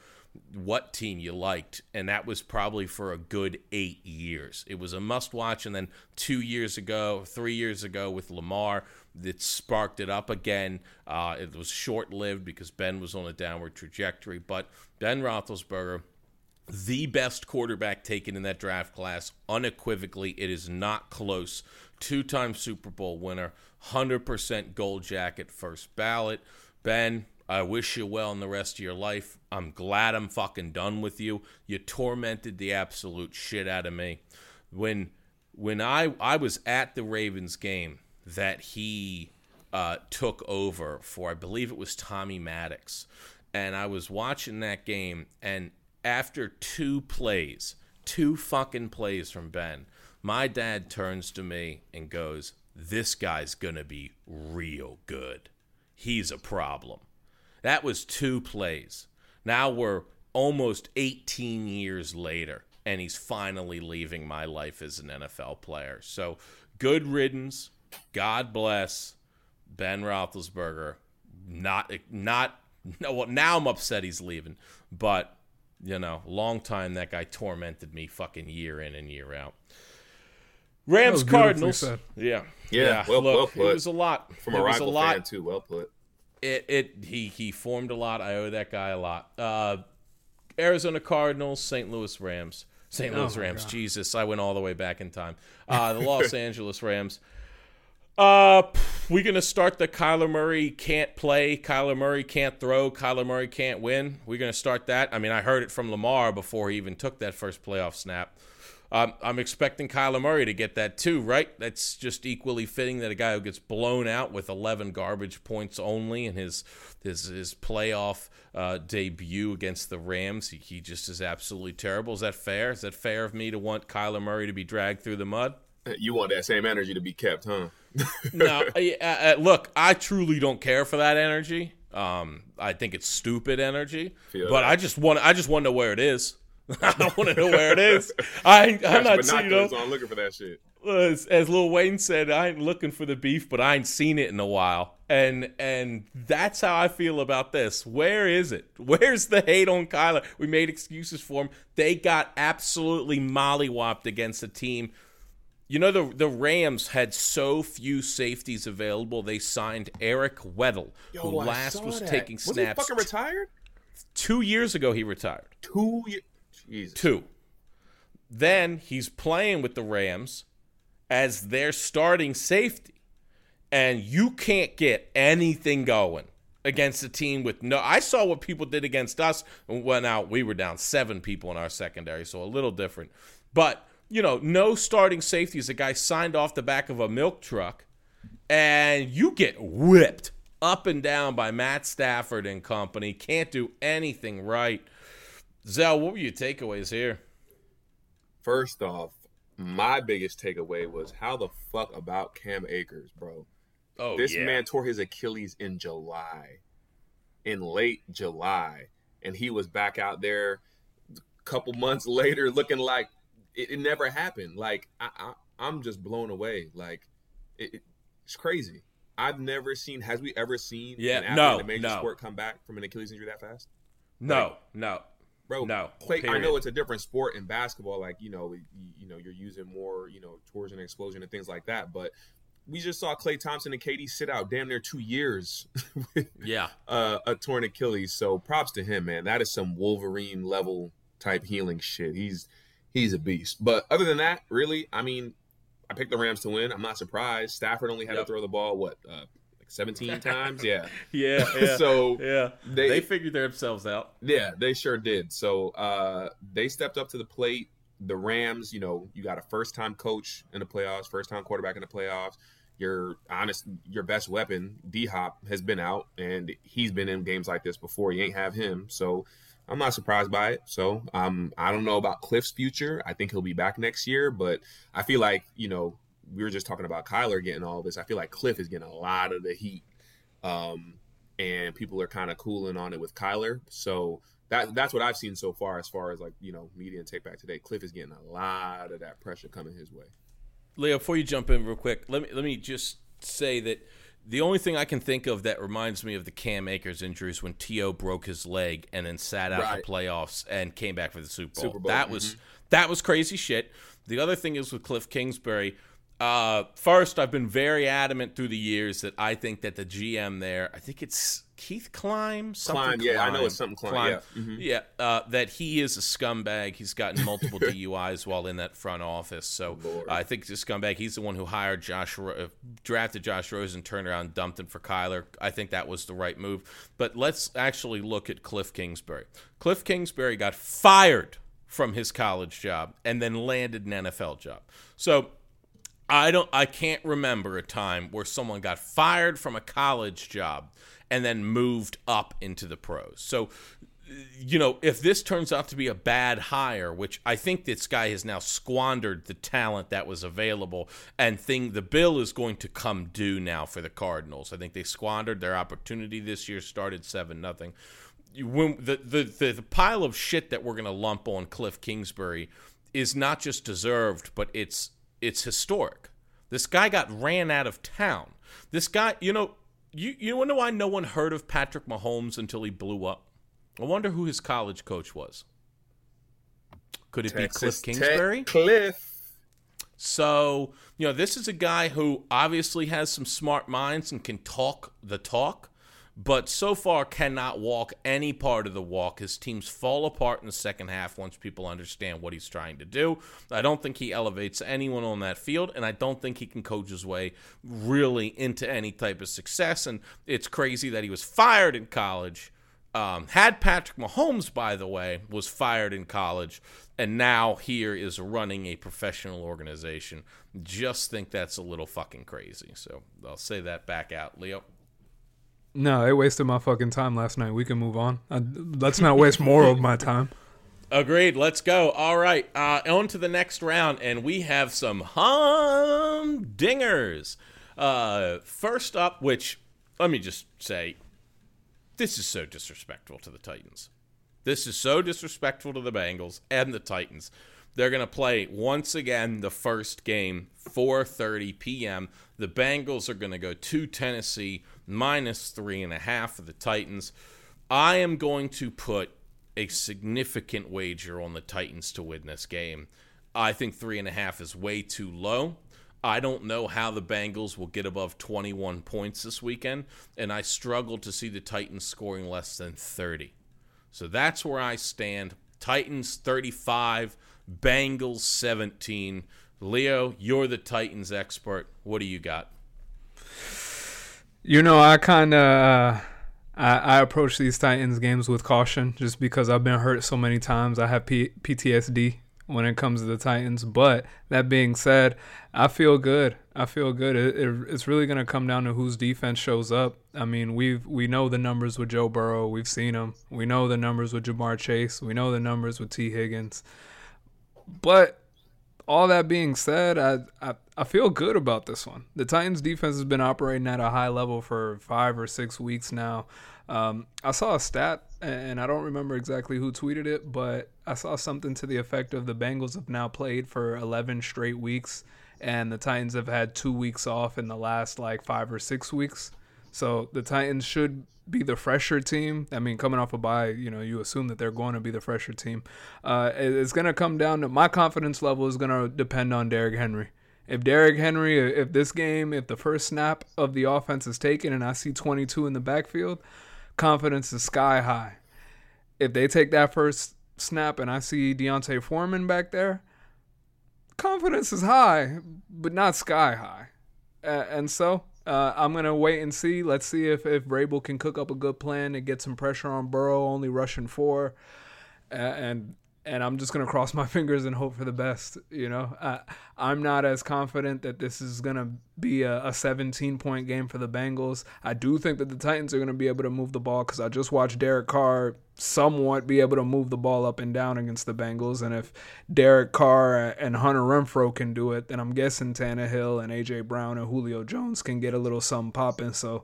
what team you liked, and that was probably for a good eight years. It was a must watch, and then two years ago, three years ago with Lamar, it sparked it up again. Uh, it was short lived because Ben was on a downward trajectory, but Ben Roethlisberger the best quarterback taken in that draft class. Unequivocally, it is not close. Two time Super Bowl winner, 100% gold jacket, first ballot. Ben, I wish you well in the rest of your life. I'm glad I'm fucking done with you. You tormented the absolute shit out of me. When when I I was at the Ravens game that he uh, took over for, I believe it was Tommy Maddox, and I was watching that game, and after two plays, two fucking plays from Ben, my dad turns to me and goes, "This guy's gonna be real good. He's a problem." That was two plays. Now we're almost 18 years later, and he's finally leaving my life as an NFL player. So good riddance. God bless Ben Roethlisberger. Not, not, no. Well, now I'm upset he's leaving, but you know, long time that guy tormented me, fucking year in and year out. Rams Cardinals. said. Yeah, Yeah, well- look, well put. It was a lot. From it a was rival a lot fan too. Well put. it, it he he formed a lot. I owe that guy a lot. Uh, Arizona Cardinals, St. Louis Rams, St. Oh Louis my Rams. God. Jesus, I went all the way back in time. Uh, the Los Angeles Rams. Uh, we gonna start the Kyler Murray can't play, Kyler Murray can't throw, Kyler Murray can't win. We're gonna start that. I mean, I heard it from Lamar before he even took that first playoff snap. Um, I'm expecting Kyler Murray to get that too, right? That's just equally fitting that a guy who gets blown out with 11 garbage points only in his his his playoff uh, debut against the Rams, he, he just is absolutely terrible. Is that fair? Is that fair of me to want Kyler Murray to be dragged through the mud? You want that same energy to be kept, huh? no, I- uh, look, I truly don't care for that energy. Um, I think it's stupid energy, Feel but that. I just want I just want to know where it is. I don't want to know where it is. I I'm not saying you know on looking for that shit. as, as Lil Wayne said, I ain't looking for the beef, but I ain't seen it in a while. And and that's how I feel about this. Where is it? Where's the hate on Kyler? We made excuses for him. They got absolutely mollywopped against a team. You know the the Rams had so few safeties available. They signed Eric Weddle, who I last was that. taking Was he snaps. fucking retired? Two years ago, he retired. Two years. Two. Then he's playing with the Rams as their starting safety. And you can't get anything going against a team with no. I saw what people did against us. Well, now we were down seven people in our secondary, so a little different. But, you know, no starting safeties. A guy signed off the back of a milk truck, and you get whipped up and down by Matt Stafford and company. Can't do anything right. Zel, what were your takeaways here? First off, my biggest takeaway was how the fuck about Cam Akers, bro? Oh, this yeah. man tore his Achilles in July, in late July, and he was back out there a couple months later, looking like it, it never happened. Like I, I, I'm just blown away. Like it, it- it's crazy. I've never seen. Has we ever seen Yeah, an athlete no, in a major no. sport come back from an Achilles injury that fast? No, no. bro. No, Clay, I know it's a different sport in basketball. Like you know, you, you know, you're using more, you know, tours and explosion and things like that. But we just saw Klay Thompson and KD sit out damn near two years with Yeah. uh, a torn Achilles. So props to him, man. That is some Wolverine level type healing shit. He's he's a beast. But other than that, really, I mean, I picked the Rams to win. I'm not surprised. Stafford only had Yep. to throw the ball what uh, like 17 times. Yeah. Yeah, yeah. So yeah. they- They, figured themselves out. Yeah, they sure did. So uh, they stepped up to the plate. The Rams, you know, you got a first time coach in the playoffs, first time quarterback in the playoffs. Your honest, your best weapon, D Hop, has been out, and he's been in games like this before. You ain't have him, so I'm not surprised by it. So um, I don't know about Cliff's future. I think he'll be back next year, but I feel like you know we were just talking about Kyler getting all this. I feel like Cliff is getting a lot of the heat um, and people are kind of cooling on it with Kyler. So that that's what I've seen so far, as far as like you know media and take back today. Cliff is getting a lot of that pressure coming his way. Leo, before you jump in real quick, let me let me just say that the only thing I can think of that reminds me of the Cam Akers injuries when T.O. broke his leg and then sat out Right. the playoffs and came back for the Super Bowl. Super Bowl, That was that was crazy shit. The other thing is with Cliff Kingsbury. Uh, first, I've been very adamant through the years that I think that the GM there, I think it's Keith Climb, something Klein, yeah, I know it's something Klein, yeah. Mhm. Yeah, uh, that he is a scumbag. He's gotten multiple DUIs while in that front office. So Lord. I think this scumbag. He's the one who hired Josh, uh, drafted Josh Rosen, turned around, dumped him for Kyler. I think that was the right move. But let's actually look at Cliff Kingsbury. Cliff Kingsbury got fired from his college job and then landed an NFL job. So I don't I can't remember a time where someone got fired from a college job and then moved up into the pros. So you know, if this turns out to be a bad hire, which I think this guy has now squandered the talent that was available, and thing the bill is going to come due now for the Cardinals. I think they squandered their opportunity this year, started seven nothing. When the, the the the pile of shit that we're going to lump on Cliff Kingsbury is not just deserved, but it's it's historic. This guy got ran out of town. This guy, you know, you you wonder why no one heard of Patrick Mahomes until he blew up. I wonder who his college coach was. Could it Texas be Cliff Kingsbury? Tech Cliff. So, you know, this is a guy who obviously has some smart minds and can talk the talk, but so far cannot walk any part of the walk. His teams fall apart in the second half once people understand what he's trying to do. I don't think he elevates anyone on that field, and I don't think he can coach his way really into any type of success. And it's crazy that he was fired in college. Um, had Patrick Mahomes, by the way, was fired in college, and now here is running a professional organization. Just think that's a little fucking crazy. So I'll say that back out, Leo. No, they wasted my fucking time last night. We can move on. I, let's not waste more of my time. Agreed. Let's go. All right. Uh, on to the next round, and we have some humdingers. Uh, first up, which let me just say, this is so disrespectful to the Titans. This is so disrespectful to the Bengals and the Titans. They're going to play once again the first game 4:30 p.m. The Bengals are going to go to Tennessee minus three and a half for the Titans. I am going to put a significant wager on the Titans to win this game. I think three and a half is way too low. I don't know how the Bengals will get above 21 points this weekend, and I struggle to see the Titans scoring less than 30. So that's where I stand. Titans 35, Bengals 17. Leo, you're the Titans expert. What do you got? You know, I kind of uh, I, I approach these Titans games with caution, just because I've been hurt so many times. I have P- PTSD when it comes to the Titans. But that being said, I feel good. I feel good. It, it, it's really going to come down to whose defense shows up. I mean, we've we know the numbers with Joe Burrow. We've seen them. We know the numbers with Ja'Marr Chase. We know the numbers with Tee Higgins. But all that being said, I, I I feel good about this one. The Titans defense has been operating at a high level for five or six weeks now. Um, I saw a stat, and I don't remember exactly who tweeted it, but I saw something to the effect of the Bengals have now played for 11 straight weeks, and the Titans have had two weeks off in the last like five or six weeks. So the Titans should be the fresher team. I mean, coming off a bye, you know, you assume that they're going to be the fresher team. Uh, it's going to come down to my confidence level is going to depend on Derrick Henry. If Derrick Henry, if this game, if the first snap of the offense is taken and I see 22 in the backfield, confidence is sky high. If they take that first snap and I see D'Onta Foreman back there, confidence is high, but not sky high. And so uh, I'm gonna wait and see. Let's see if if Vrabel can cook up a good plan and get some pressure on Burrow, only rushing four, uh, and and I'm just gonna cross my fingers and hope for the best. You know, uh, I'm not as confident that this is gonna be a, a 17 point game for the Bengals. I do think that the Titans are gonna be able to move the ball because I just watched Derek Carr somewhat be able to move the ball up and down against the Bengals, and if Derek Carr and Hunter Renfrow can do it, then I'm guessing Tannehill and AJ Brown and Julio Jones can get a little something popping. So.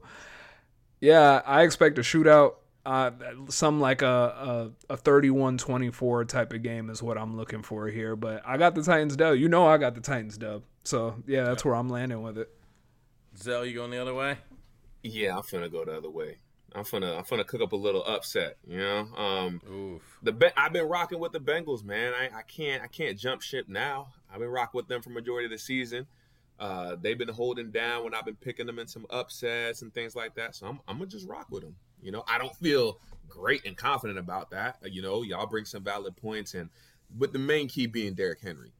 Yeah, I expect a shootout uh, some like a, a, a 31-24 type of game is what I'm looking for here. But I got the Titans dub. You know I got the Titans dub. So yeah, that's where I'm landing with it. Zel, you going the other way? Yeah, I'm finna go the other way. I'm finna I'm finna cook up a little upset. You know, um, Oof. the I've been rocking with the Bengals, man. I, I can't I can't jump ship now. I've been rocking with them for majority of the season. Uh, they've been holding down when I've been picking them in some upsets and things like that. So I'm, I'm gonna just rock with them. You know, I don't feel great and confident about that. You know, y'all bring some valid points, and but the main key being Derrick Henry.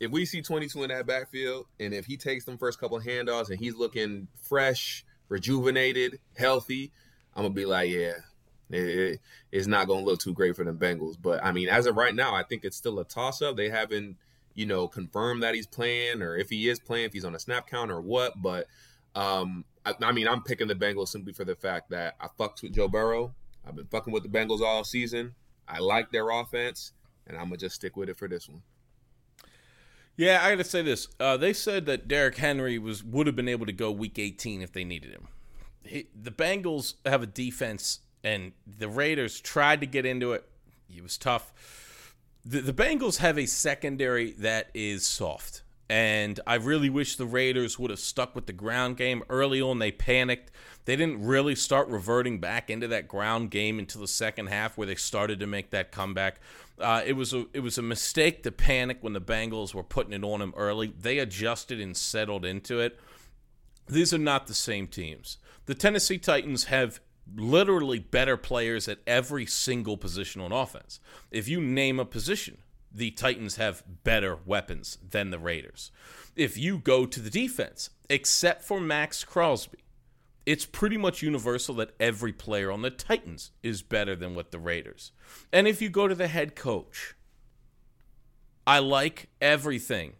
If we see 22 in that backfield, and if he takes them first couple handoffs and he's looking fresh, rejuvenated, healthy, I'm gonna be like, yeah, it, it, it's not gonna look too great for the Bengals. But I mean, as of right now, I think it's still a toss up. They haven't you know, confirmed that he's playing or if he is playing, if he's on a snap count or what. But um, I, I, mean, I'm picking the Bengals simply for the fact that I fucked with Joe Burrow. I've been fucking with the Bengals all season. I like their offense, and I'm gonna just stick with it for this one. Yeah, I got to say this. Uh, they said that Derrick Henry was would have been able to go Week 18 if they needed him. He, the Bengals have a defense, and the Raiders tried to get into it. It was tough. The, the Bengals have a secondary that is soft, and I really wish the Raiders would have stuck with the ground game early on. They panicked. They didn't really start reverting back into that ground game until the second half, where they started to make that comeback. Uh, it was a it was a mistake to panic when the Bengals were putting it on them early. They adjusted and settled into it. These are not the same teams. The Tennessee Titans have literally better players at every single position on offense. If you name a position, the Titans have better weapons than the Raiders. If you go to the defense, except for Maxx Crosby, it's pretty much universal that every player on the Titans is better than what the Raiders. And if you go to the head coach, I like everything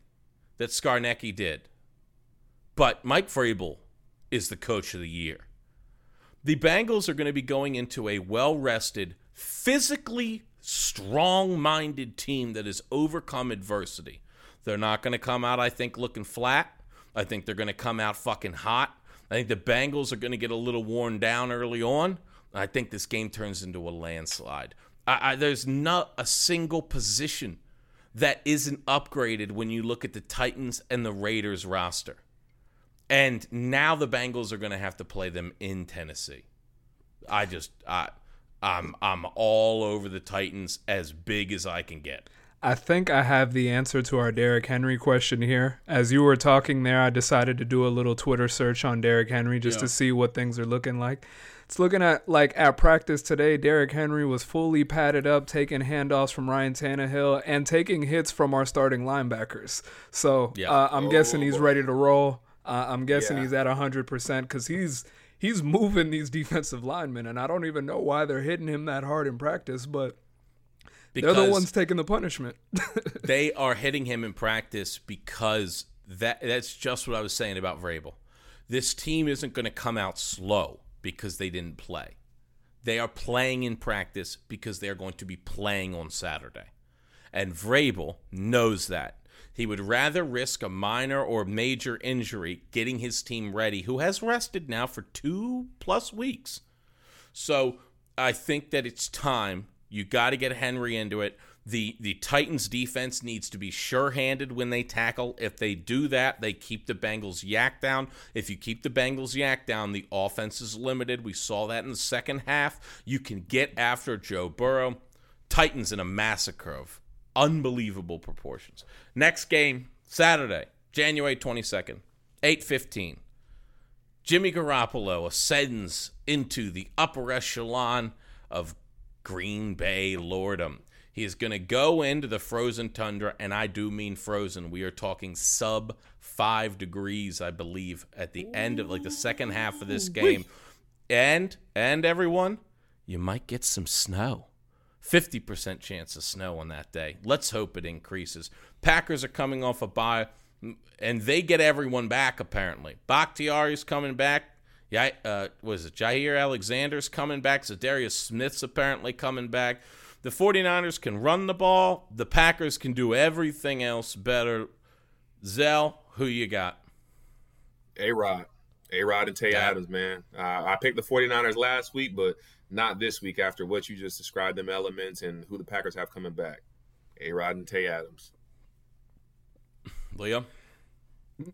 that Scarnecchia did. But Mike Vrabel is the coach of the year. The Bengals are going to be going into a well rested, physically strong minded team that has overcome adversity. They're not going to come out, I think, looking flat. I think they're going to come out fucking hot. I think the Bengals are going to get a little worn down early on. I think this game turns into a landslide. I, I, there's not a single position that isn't upgraded when you look at the Titans and the Raiders roster. And now the Bengals are going to have to play them in Tennessee. I just I I'm I'm all over the Titans as big as I can get. I think I have the answer to our Derrick Henry question here. As you were talking there, I decided to do a little Twitter search on Derrick Henry just Yeah. to see what things are looking like. It's looking at like at practice today, Derrick Henry was fully padded up, taking handoffs from Ryan Tannehill and taking hits from our starting linebackers. So Yeah. uh, I'm guessing he's Oh. ready to roll. Uh, I'm guessing Yeah. he's at 100% because he's he's moving these defensive linemen, and I don't even know why they're hitting him that hard in practice, but Because they're the ones taking the punishment. they are hitting him in practice because that that's just what I was saying about Vrabel. This team isn't going to come out slow because they didn't play. They are playing in practice because they're going to be playing on Saturday. And Vrabel knows that. He would rather risk a minor or major injury getting his team ready, who has rested now for two plus weeks. So I think that it's time. You got to get Henry into it. The the Titans defense needs to be sure-handed when they tackle. If they do that, they keep the Bengals YAC down. If you keep the Bengals YAC down, the offense is limited. We saw that in the second half. You can get after Joe Burrow. Titans in a massacre of unbelievable proportions. Next game, Saturday, January 22nd, 8:15. Jimmy Garoppolo ascends into the upper echelon of Green Bay lordom. He is going to go into the frozen tundra, and I do mean frozen. We are talking sub five degrees, I believe, at the end of like the second half of this game. And and everyone, you might get some snow. 50% chance of snow on that day. Let's hope it increases. Packers are coming off a bye, and they get everyone back, apparently. Bakhtiari's coming back. Yeah, uh, was it Jaire Alexander's coming back? Za'Darius Smith's apparently coming back. The 49ers can run the ball. The Packers can do everything else better. Zel, who you got? A Rod. A Rod and Tay Yeah. Adams, man. Uh, I picked the 49ers last week, but not this week after what you just described them elements and who the Packers have coming back. A Rod and Tay Adams. Leo?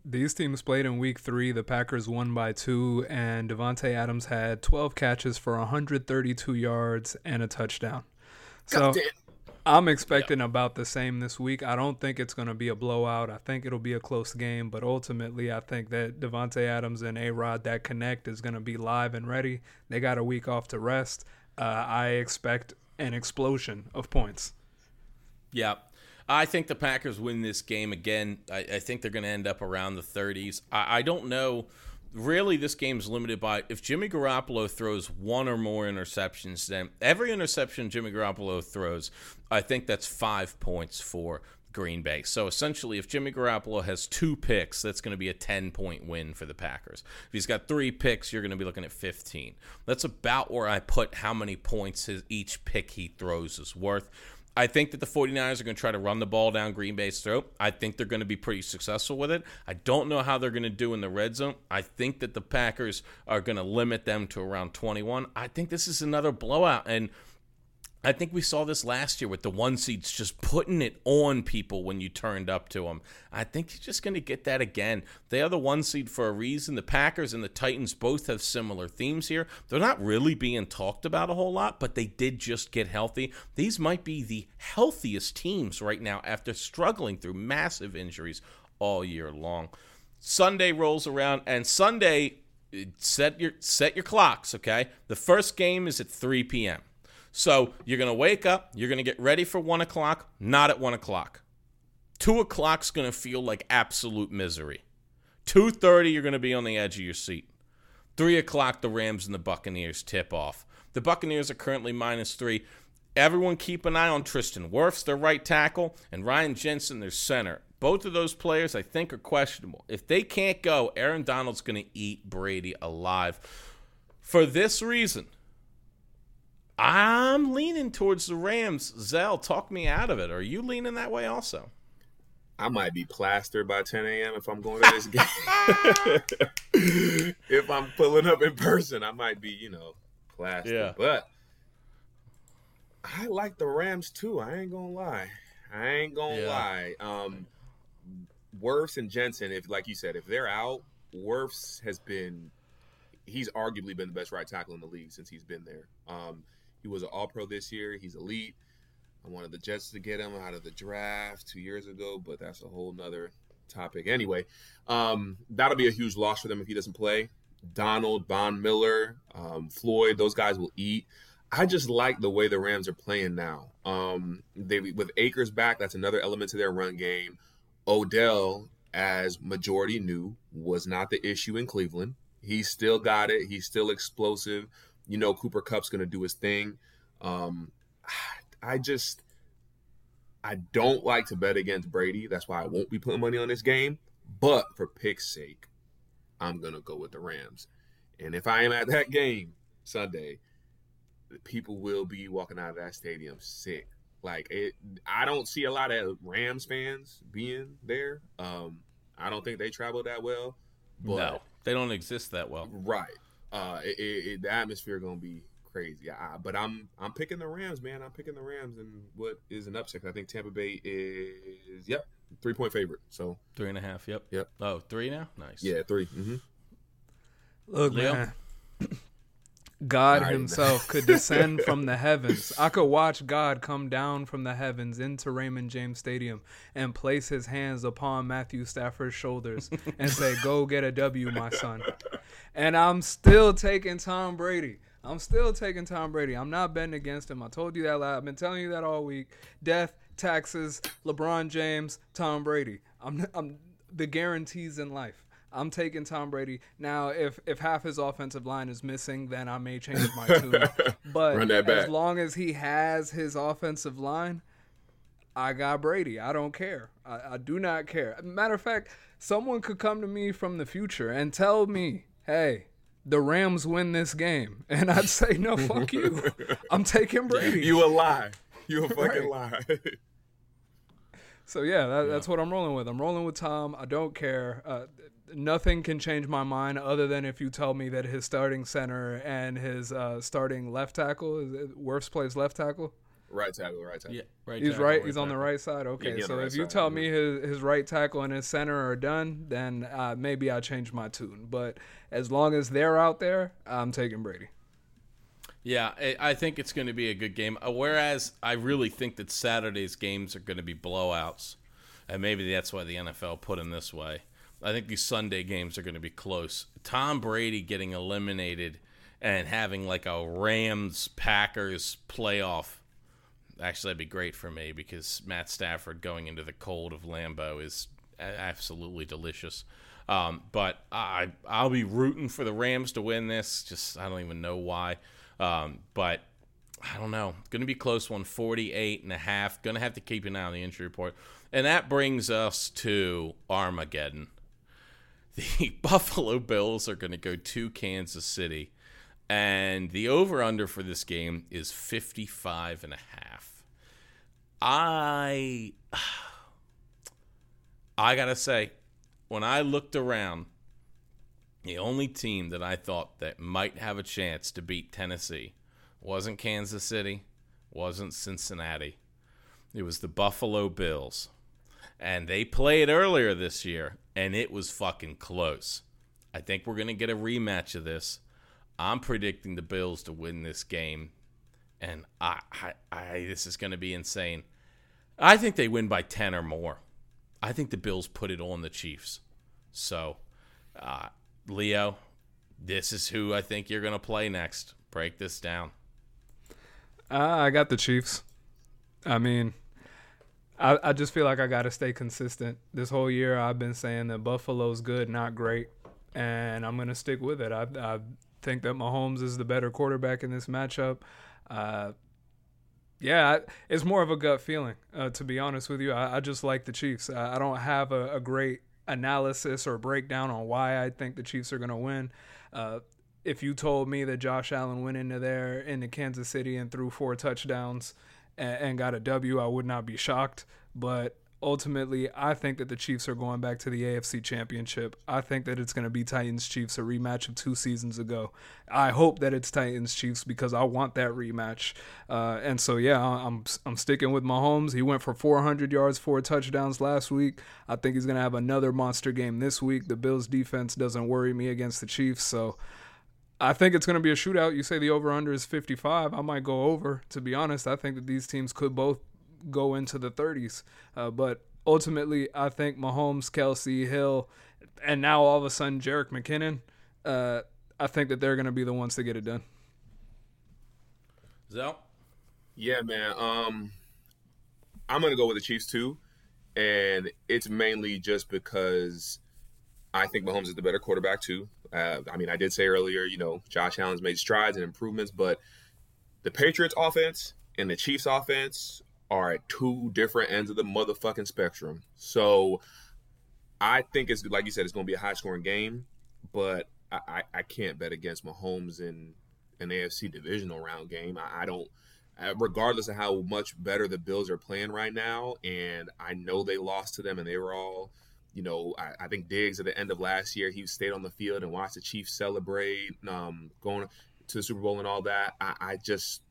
These teams played in week three. The Packers won by two, and Davante Adams had 12 catches for 132 yards and a touchdown. So Goddamn. I'm expecting about the same this week. I don't think it's going to be a blowout. I think it'll be a close game, but ultimately, I think that Davante Adams and A Rod that connect is going to be live and ready. They got a week off to rest. Uh, I expect an explosion of points. Yeah. I think the Packers win this game again. I, I think they're going to end up around the 30s. I, I don't know. Really, this game's limited by if Jimmy Garoppolo throws one or more interceptions, then every interception Jimmy Garoppolo throws, I think that's five points for Green Bay. So essentially, if Jimmy Garoppolo has two picks, that's going to be a 10 point win for the Packers. If he's got three picks, you're going to be looking at 15. That's about where I put how many points his, each pick he throws is worth. I think that the 49ers are going to try to run the ball down Green Bay's throat. I think they're going to be pretty successful with it. I don't know how they're going to do in the red zone. I think that the Packers are going to limit them to around 21. I think this is another blowout. And I think we saw this last year with the one seeds just putting it on people when you turned up to them. I think you're just going to get that again. They are the one seed for a reason. The Packers and the Titans both have similar themes here. They're not really being talked about a whole lot, but they did just get healthy. These might be the healthiest teams right now after struggling through massive injuries all year long. Sunday rolls around, and Sunday uh, set your set your clocks. Okay, the first game is at 3 p.m. So you're going to wake up, you're going to get ready for one o'clock, not at one o'clock. Two o'clock's going to feel like absolute misery. 2.30, you're going to be on the edge of your seat. Three o'clock, the Rams and the Buccaneers tip off. The Buccaneers are currently minus three. Everyone keep an eye on Tristan Wirfs, their right tackle, and Ryan Jensen, their center. Both of those players, I think, are questionable. If they can't go, Aaron Donald's going to eat Brady alive. For this reason, I'm leaning towards the Rams. Zel, talk me out of it. Are you leaning that way also? I might be plastered by 10 a.m. if I'm going to this game. if I'm pulling up in person, I might be, you know, plastered. Yeah. But I like the Rams too. I ain't gonna lie. I ain't gonna Yeah. lie. Um, Wirfs and Jensen, if like you said, if they're out, Wirfs has been he's arguably been the best right tackle in the league since he's been there. Um, he was an All Pro this year. He's elite. I wanted the Jets to get him out of the draft two years ago, but that's a whole nother topic. Anyway, um, that'll be a huge loss for them if he doesn't play. Donald, Von Miller, um, Floyd, those guys will eat. I just like the way the Rams are playing now. Um, they with Akers back, that's another element to their run game. Odell, as majority knew, was not the issue in Cleveland. He still got it. He's still explosive. You know, Cooper Kupp's going to do his thing. Um, I just, I don't like to bet against Brady. That's why I won't be putting money on this game. But for pick's sake, I'm going to go with the Rams. And if I am at that game Sunday, the people will be walking out of that stadium sick. Like it, I don't see a lot of Rams fans being there. Um, I don't think they travel that well. But no, they don't exist that well. Right. Uh, it, it, it, the atmosphere gonna be crazy. I, but I'm I'm picking the Rams, man. I'm picking the Rams, and what is an upset? I think Tampa Bay is yep three point favorite. So Three and a half. Yep. Yep. Oh, three now. Nice. yeah, 3 Mm-hmm. Look, Leo? man. God himself could descend from the heavens. I could watch God come down from the heavens into Raymond James Stadium and place his hands upon Matthew Stafford's shoulders and say, Go get a W, my son. And I'm still taking Tom Brady. I'm still taking Tom Brady. I'm not betting against him. I told you that. I've been telling you that all week. Death, taxes, LeBron James, Tom Brady. I'm, I'm the guarantees in life. I'm taking Tom Brady. Now, if if half his offensive line is missing, then I may change my tune. But Run that back. as long as he has his offensive line, I got Brady. I don't care. I, I do not care. Matter of fact, someone could come to me from the future and tell me, "Hey, the Rams win this game," and I'd say, "No, fuck you. I'm taking Brady." You a lie. You a fucking lie. So yeah, that, that's what I'm rolling with. I'm rolling with Tom. I don't care. Uh, nothing can change my mind other than if you tell me that his starting center and his uh, starting left tackle is it Wirfs plays left tackle. right tackle, right tackle. Yeah. Right. He's tackle, right. He's on the right side. Okay. he's on so right if you side, tell yeah. me his his right tackle and his center are done, then uh, maybe I change my tune. But as long as they're out there, I'm taking Brady. Yeah, I- I think it's going to be a good game. Uh, Whereas I really think that Saturday's games are going to be blowouts, and maybe that's why the NFL put them this way. I think these Sunday games are going to be close. Tom Brady getting eliminated and having like a Rams Packers playoff. Actually, that'd be great for me because Matt Stafford going into the cold of Lambeau is absolutely delicious. Um, but I I'll be rooting for the Rams to win this. Just I don't even know why. Um, but I don't know. Going to be close one, 48 and a half. Going to have to keep an eye on the injury report. And that brings us to Armageddon. The Buffalo Bills are going to go to Kansas City. And the over under for this game is 55 and a half. I I got to say when I looked around the only team that I thought that might have a chance to beat Tennessee wasn't Kansas City, wasn't Cincinnati. It was the Buffalo Bills. And they played earlier this year, and it was fucking close. I think we're going to get a rematch of this. I'm predicting the Bills to win this game, and I, I, I this is going to be insane. I think they win by 10 or more. I think the Bills put it on the Chiefs. So, uh, Leo, this is who I think you're going to play next. Break this down. Uh, I got the Chiefs. I mean, I, I just feel like I got to stay consistent. This whole year, I've been saying that Buffalo's good, not great, and I'm to stick with it. I, I think that Mahomes is the better quarterback in this matchup. Uh, yeah, it's more of a gut feeling, uh, to be honest with you. I, I just like the Chiefs. I, I don't have a, a, great analysis or breakdown on why I think the Chiefs are going to win. Uh, if you told me that Josh Allen went into there into Kansas City and threw four touchdowns and, and got a W, I would not be shocked. But ultimately, I think that the Chiefs are going back to the AFC Championship. I think that it's going to be Titans Chiefs, a rematch of two seasons ago. I hope that it's Titans Chiefs because I want that rematch. Uh, and so, yeah, I'm I'm sticking with Mahomes. He went for 400 yards, four touchdowns last week. I think he's going to have another monster game this week. The Bills defense doesn't worry me against the Chiefs, so. I think it's going to be a shootout. You say the over under is 55. I might go over, to be honest. I think that these teams could both go into the 30s. Uh, but ultimately, I think Mahomes, Kelce, Hill, and now all of a sudden Jerick McKinnon, uh, I think that they're going to be the ones to get it done. Zel? Yeah, man. Um, I'm going to go with the Chiefs too. And it's mainly just because I think Mahomes is the better quarterback too. Uh, I mean, I did say earlier, you know, Josh Allen's made strides and improvements, but the Patriots offense and the Chiefs offense are at two different ends of the motherfucking spectrum. So I think it's like you said, it's going to be a high scoring game, but I, I, I, can't bet against Mahomes in an AFC divisional round game. I, I don't, uh, regardless of how much better the Bills are playing right now, and I know they lost to them and they were all. You know, I, I think Diggs at the end of last year, he stayed on the field and watched the Chiefs celebrate, um, going to the Super Bowl and all that. I, I just,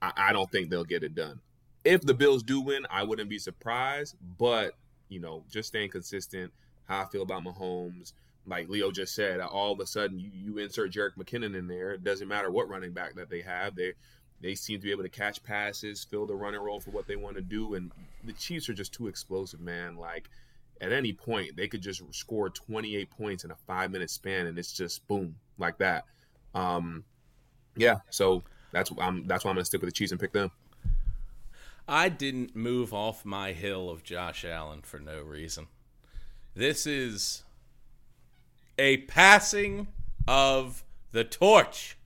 I, I don't think they'll get it done if the Bills do win, I wouldn't be surprised. But you know, just staying consistent. How I feel about Mahomes, like Leo just said, all of a sudden you, you insert Jerick McKinnon in there. It doesn't matter what running back that they have. They they seem to be able to catch passes, fill the running role for what they want to do, and the Chiefs are just too explosive, man. Like at any point they could just score 28 points in a five minute span, and it's just boom like that. Um, yeah, so that's I'm that's why I'm gonna stick with the Chiefs and pick them. I didn't move off my hill of Josh Allen for no reason. This is a passing of the torch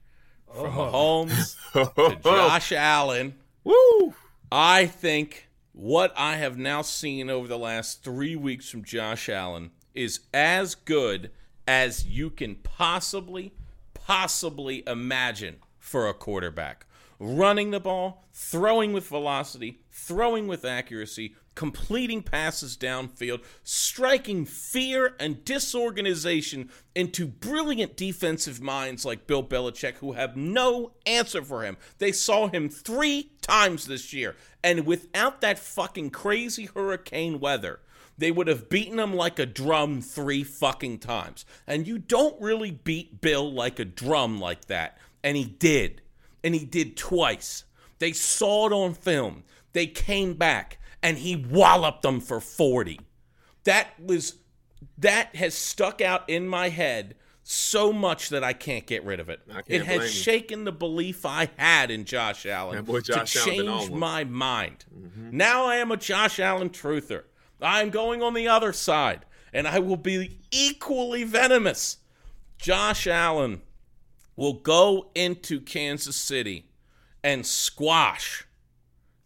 from oh. Mahomes to Josh Allen. Woo! I think what I have now seen over the last three weeks from Josh Allen is as good as you can possibly, possibly imagine for a quarterback. Running the ball, throwing with velocity, throwing with accuracy, completing passes downfield, striking fear and disorganization into brilliant defensive minds like Bill Belichick, who have no answer for him. They saw him three times this year, and without that fucking crazy hurricane weather, they would have beaten him like a drum three fucking times. And you don't really beat Bill like a drum like that. And he did and he did twice. They saw it on film. They came back and he walloped them for 40. That was that has stuck out in my head so much that I can't get rid of it. It has shaken the belief I had in Josh Allen Josh to change my mind. Mm-hmm. Now I am a Josh Allen truther. I am going on the other side, and I will be equally venomous. Josh Allen will go into Kansas City and squash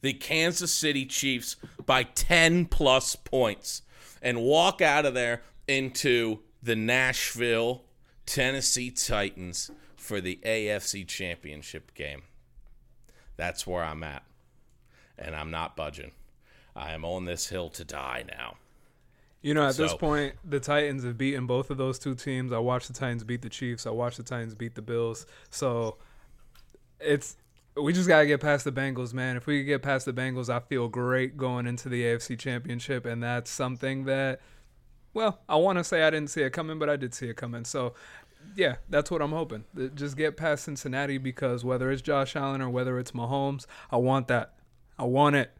the Kansas City Chiefs by 10 plus points and walk out of there into the Nashville, Tennessee Titans for the AFC Championship game. That's where I'm at. And I'm not budging. I am on this hill to die now. You know, at this point, the Titans have beaten both of those two teams. I watched the Titans beat the Chiefs. I watched the Titans beat the Bills. So it's we just gotta get past the Bengals, man. If we could get past the Bengals, I feel great going into the AFC Championship, and that's something that, well, I want to say I didn't see it coming, but I did see it coming. So. Yeah, that's what I'm hoping. Just get past Cincinnati because whether it's Josh Allen or whether it's Mahomes, I want that. I want it.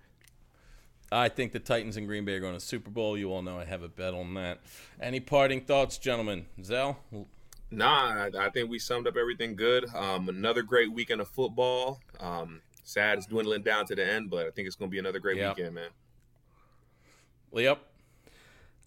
I think the Titans and Green Bay are going to Super Bowl. You all know I have a bet on that. Any parting thoughts, gentlemen? Zel? Nah, I, I think we summed up everything good. Um, another great weekend of football. Um, sad it's dwindling down to the end, but I think it's going to be another great Yeah. weekend, man. Yep.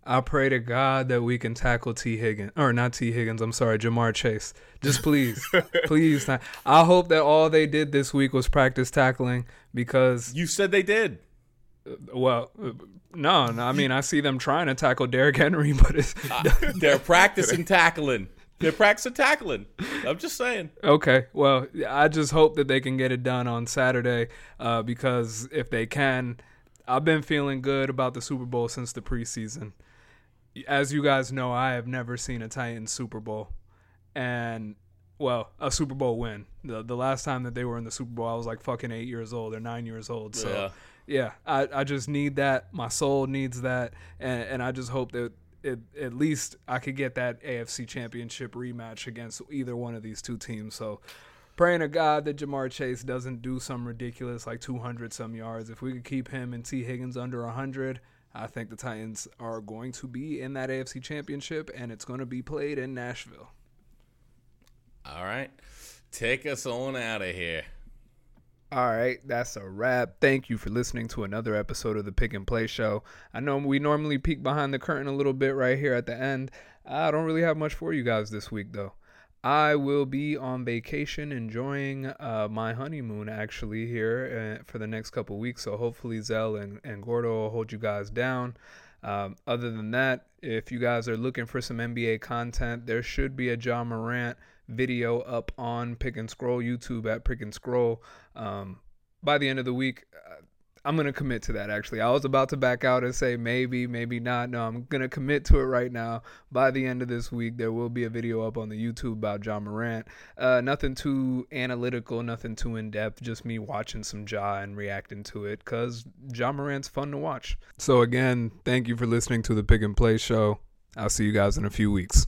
I pray to God that we can tackle Tee Higgins or not Tee Higgins. I'm sorry, Ja'Marr Chase. Just please, please. not- I hope that all they did this week was practice tackling because, You said they did. well, uh, no, no. I mean, I see them trying to tackle Derrick Henry, but it's They're practicing tackling. They're practicing tackling. I'm just saying. okay. Well, I just hope that they can get it done on Saturday uh, because if they can, I've been feeling good about the Super Bowl since the preseason. As you guys know, I have never seen a Titans Super Bowl, and well, a Super Bowl win. The the last time that they were in the Super Bowl, I was like fucking eight years old or nine years old. So Yeah. yeah, I, I just need that. My soul needs that, and, and I just hope that it, at least I could get that AFC Championship rematch against either one of these two teams. So praying to God that Ja'Marr Chase doesn't do some ridiculous like 200 some yards. If we could keep him and Tee Higgins under 100, I think the Titans are going to be in that AFC Championship, and it's going to be played in Nashville. All right. Take us on out of here. All right, that's a wrap. Thank you for listening to another episode of the Pick and Play Show. I know we normally peek behind the curtain a little bit right here at the end. I don't really have much for you guys this week, though. I will be on vacation enjoying uh, my honeymoon actually here uh, for the next couple weeks. So hopefully Zel and, and Gordo will hold you guys down. Um, other than that, if you guys are looking for some NBA content, there should be a Ja Morant video up on Pick and Scroll YouTube at Pick and Scroll. Um, by the end of the week, uh, I'm gonna commit to that. Actually, I was about to back out and say maybe, maybe not. No, I'm gonna commit to it right now. By the end of this week, there will be a video up on the YouTube about Ja Morant. Uh, nothing too analytical, nothing too in depth. Just me watching some Ja and reacting to it because Ja Morant's fun to watch. So again, thank you for listening to the Pick and Play Show. I'll see you guys in a few weeks.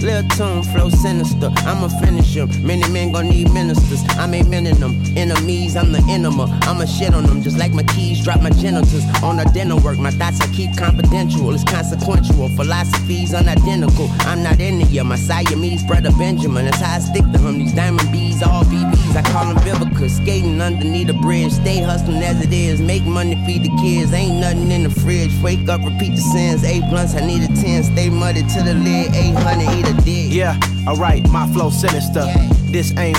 Lil tune flow sinister. I'ma finish him. Many men gon' need ministers. I'm aiming them. Enemies, I'm the enema. I'ma shit on them just like my keys drop my genitals. On a dinner work, my thoughts I keep confidential. It's consequential. Philosophies unidentical. I'm not into ya. My Siamese brother Benjamin. That's how I stick to him. These diamond bees, all BBs. I call them Vivica. Skating underneath a bridge. Stay hustling as it is. Make money, feed the kids. Ain't nothing in the fridge. Wake up, repeat the sins. Eight blunts, I need a 10. Stay muddy to the lid. 800, a dick. Yeah, alright, my flow sinister. This ain't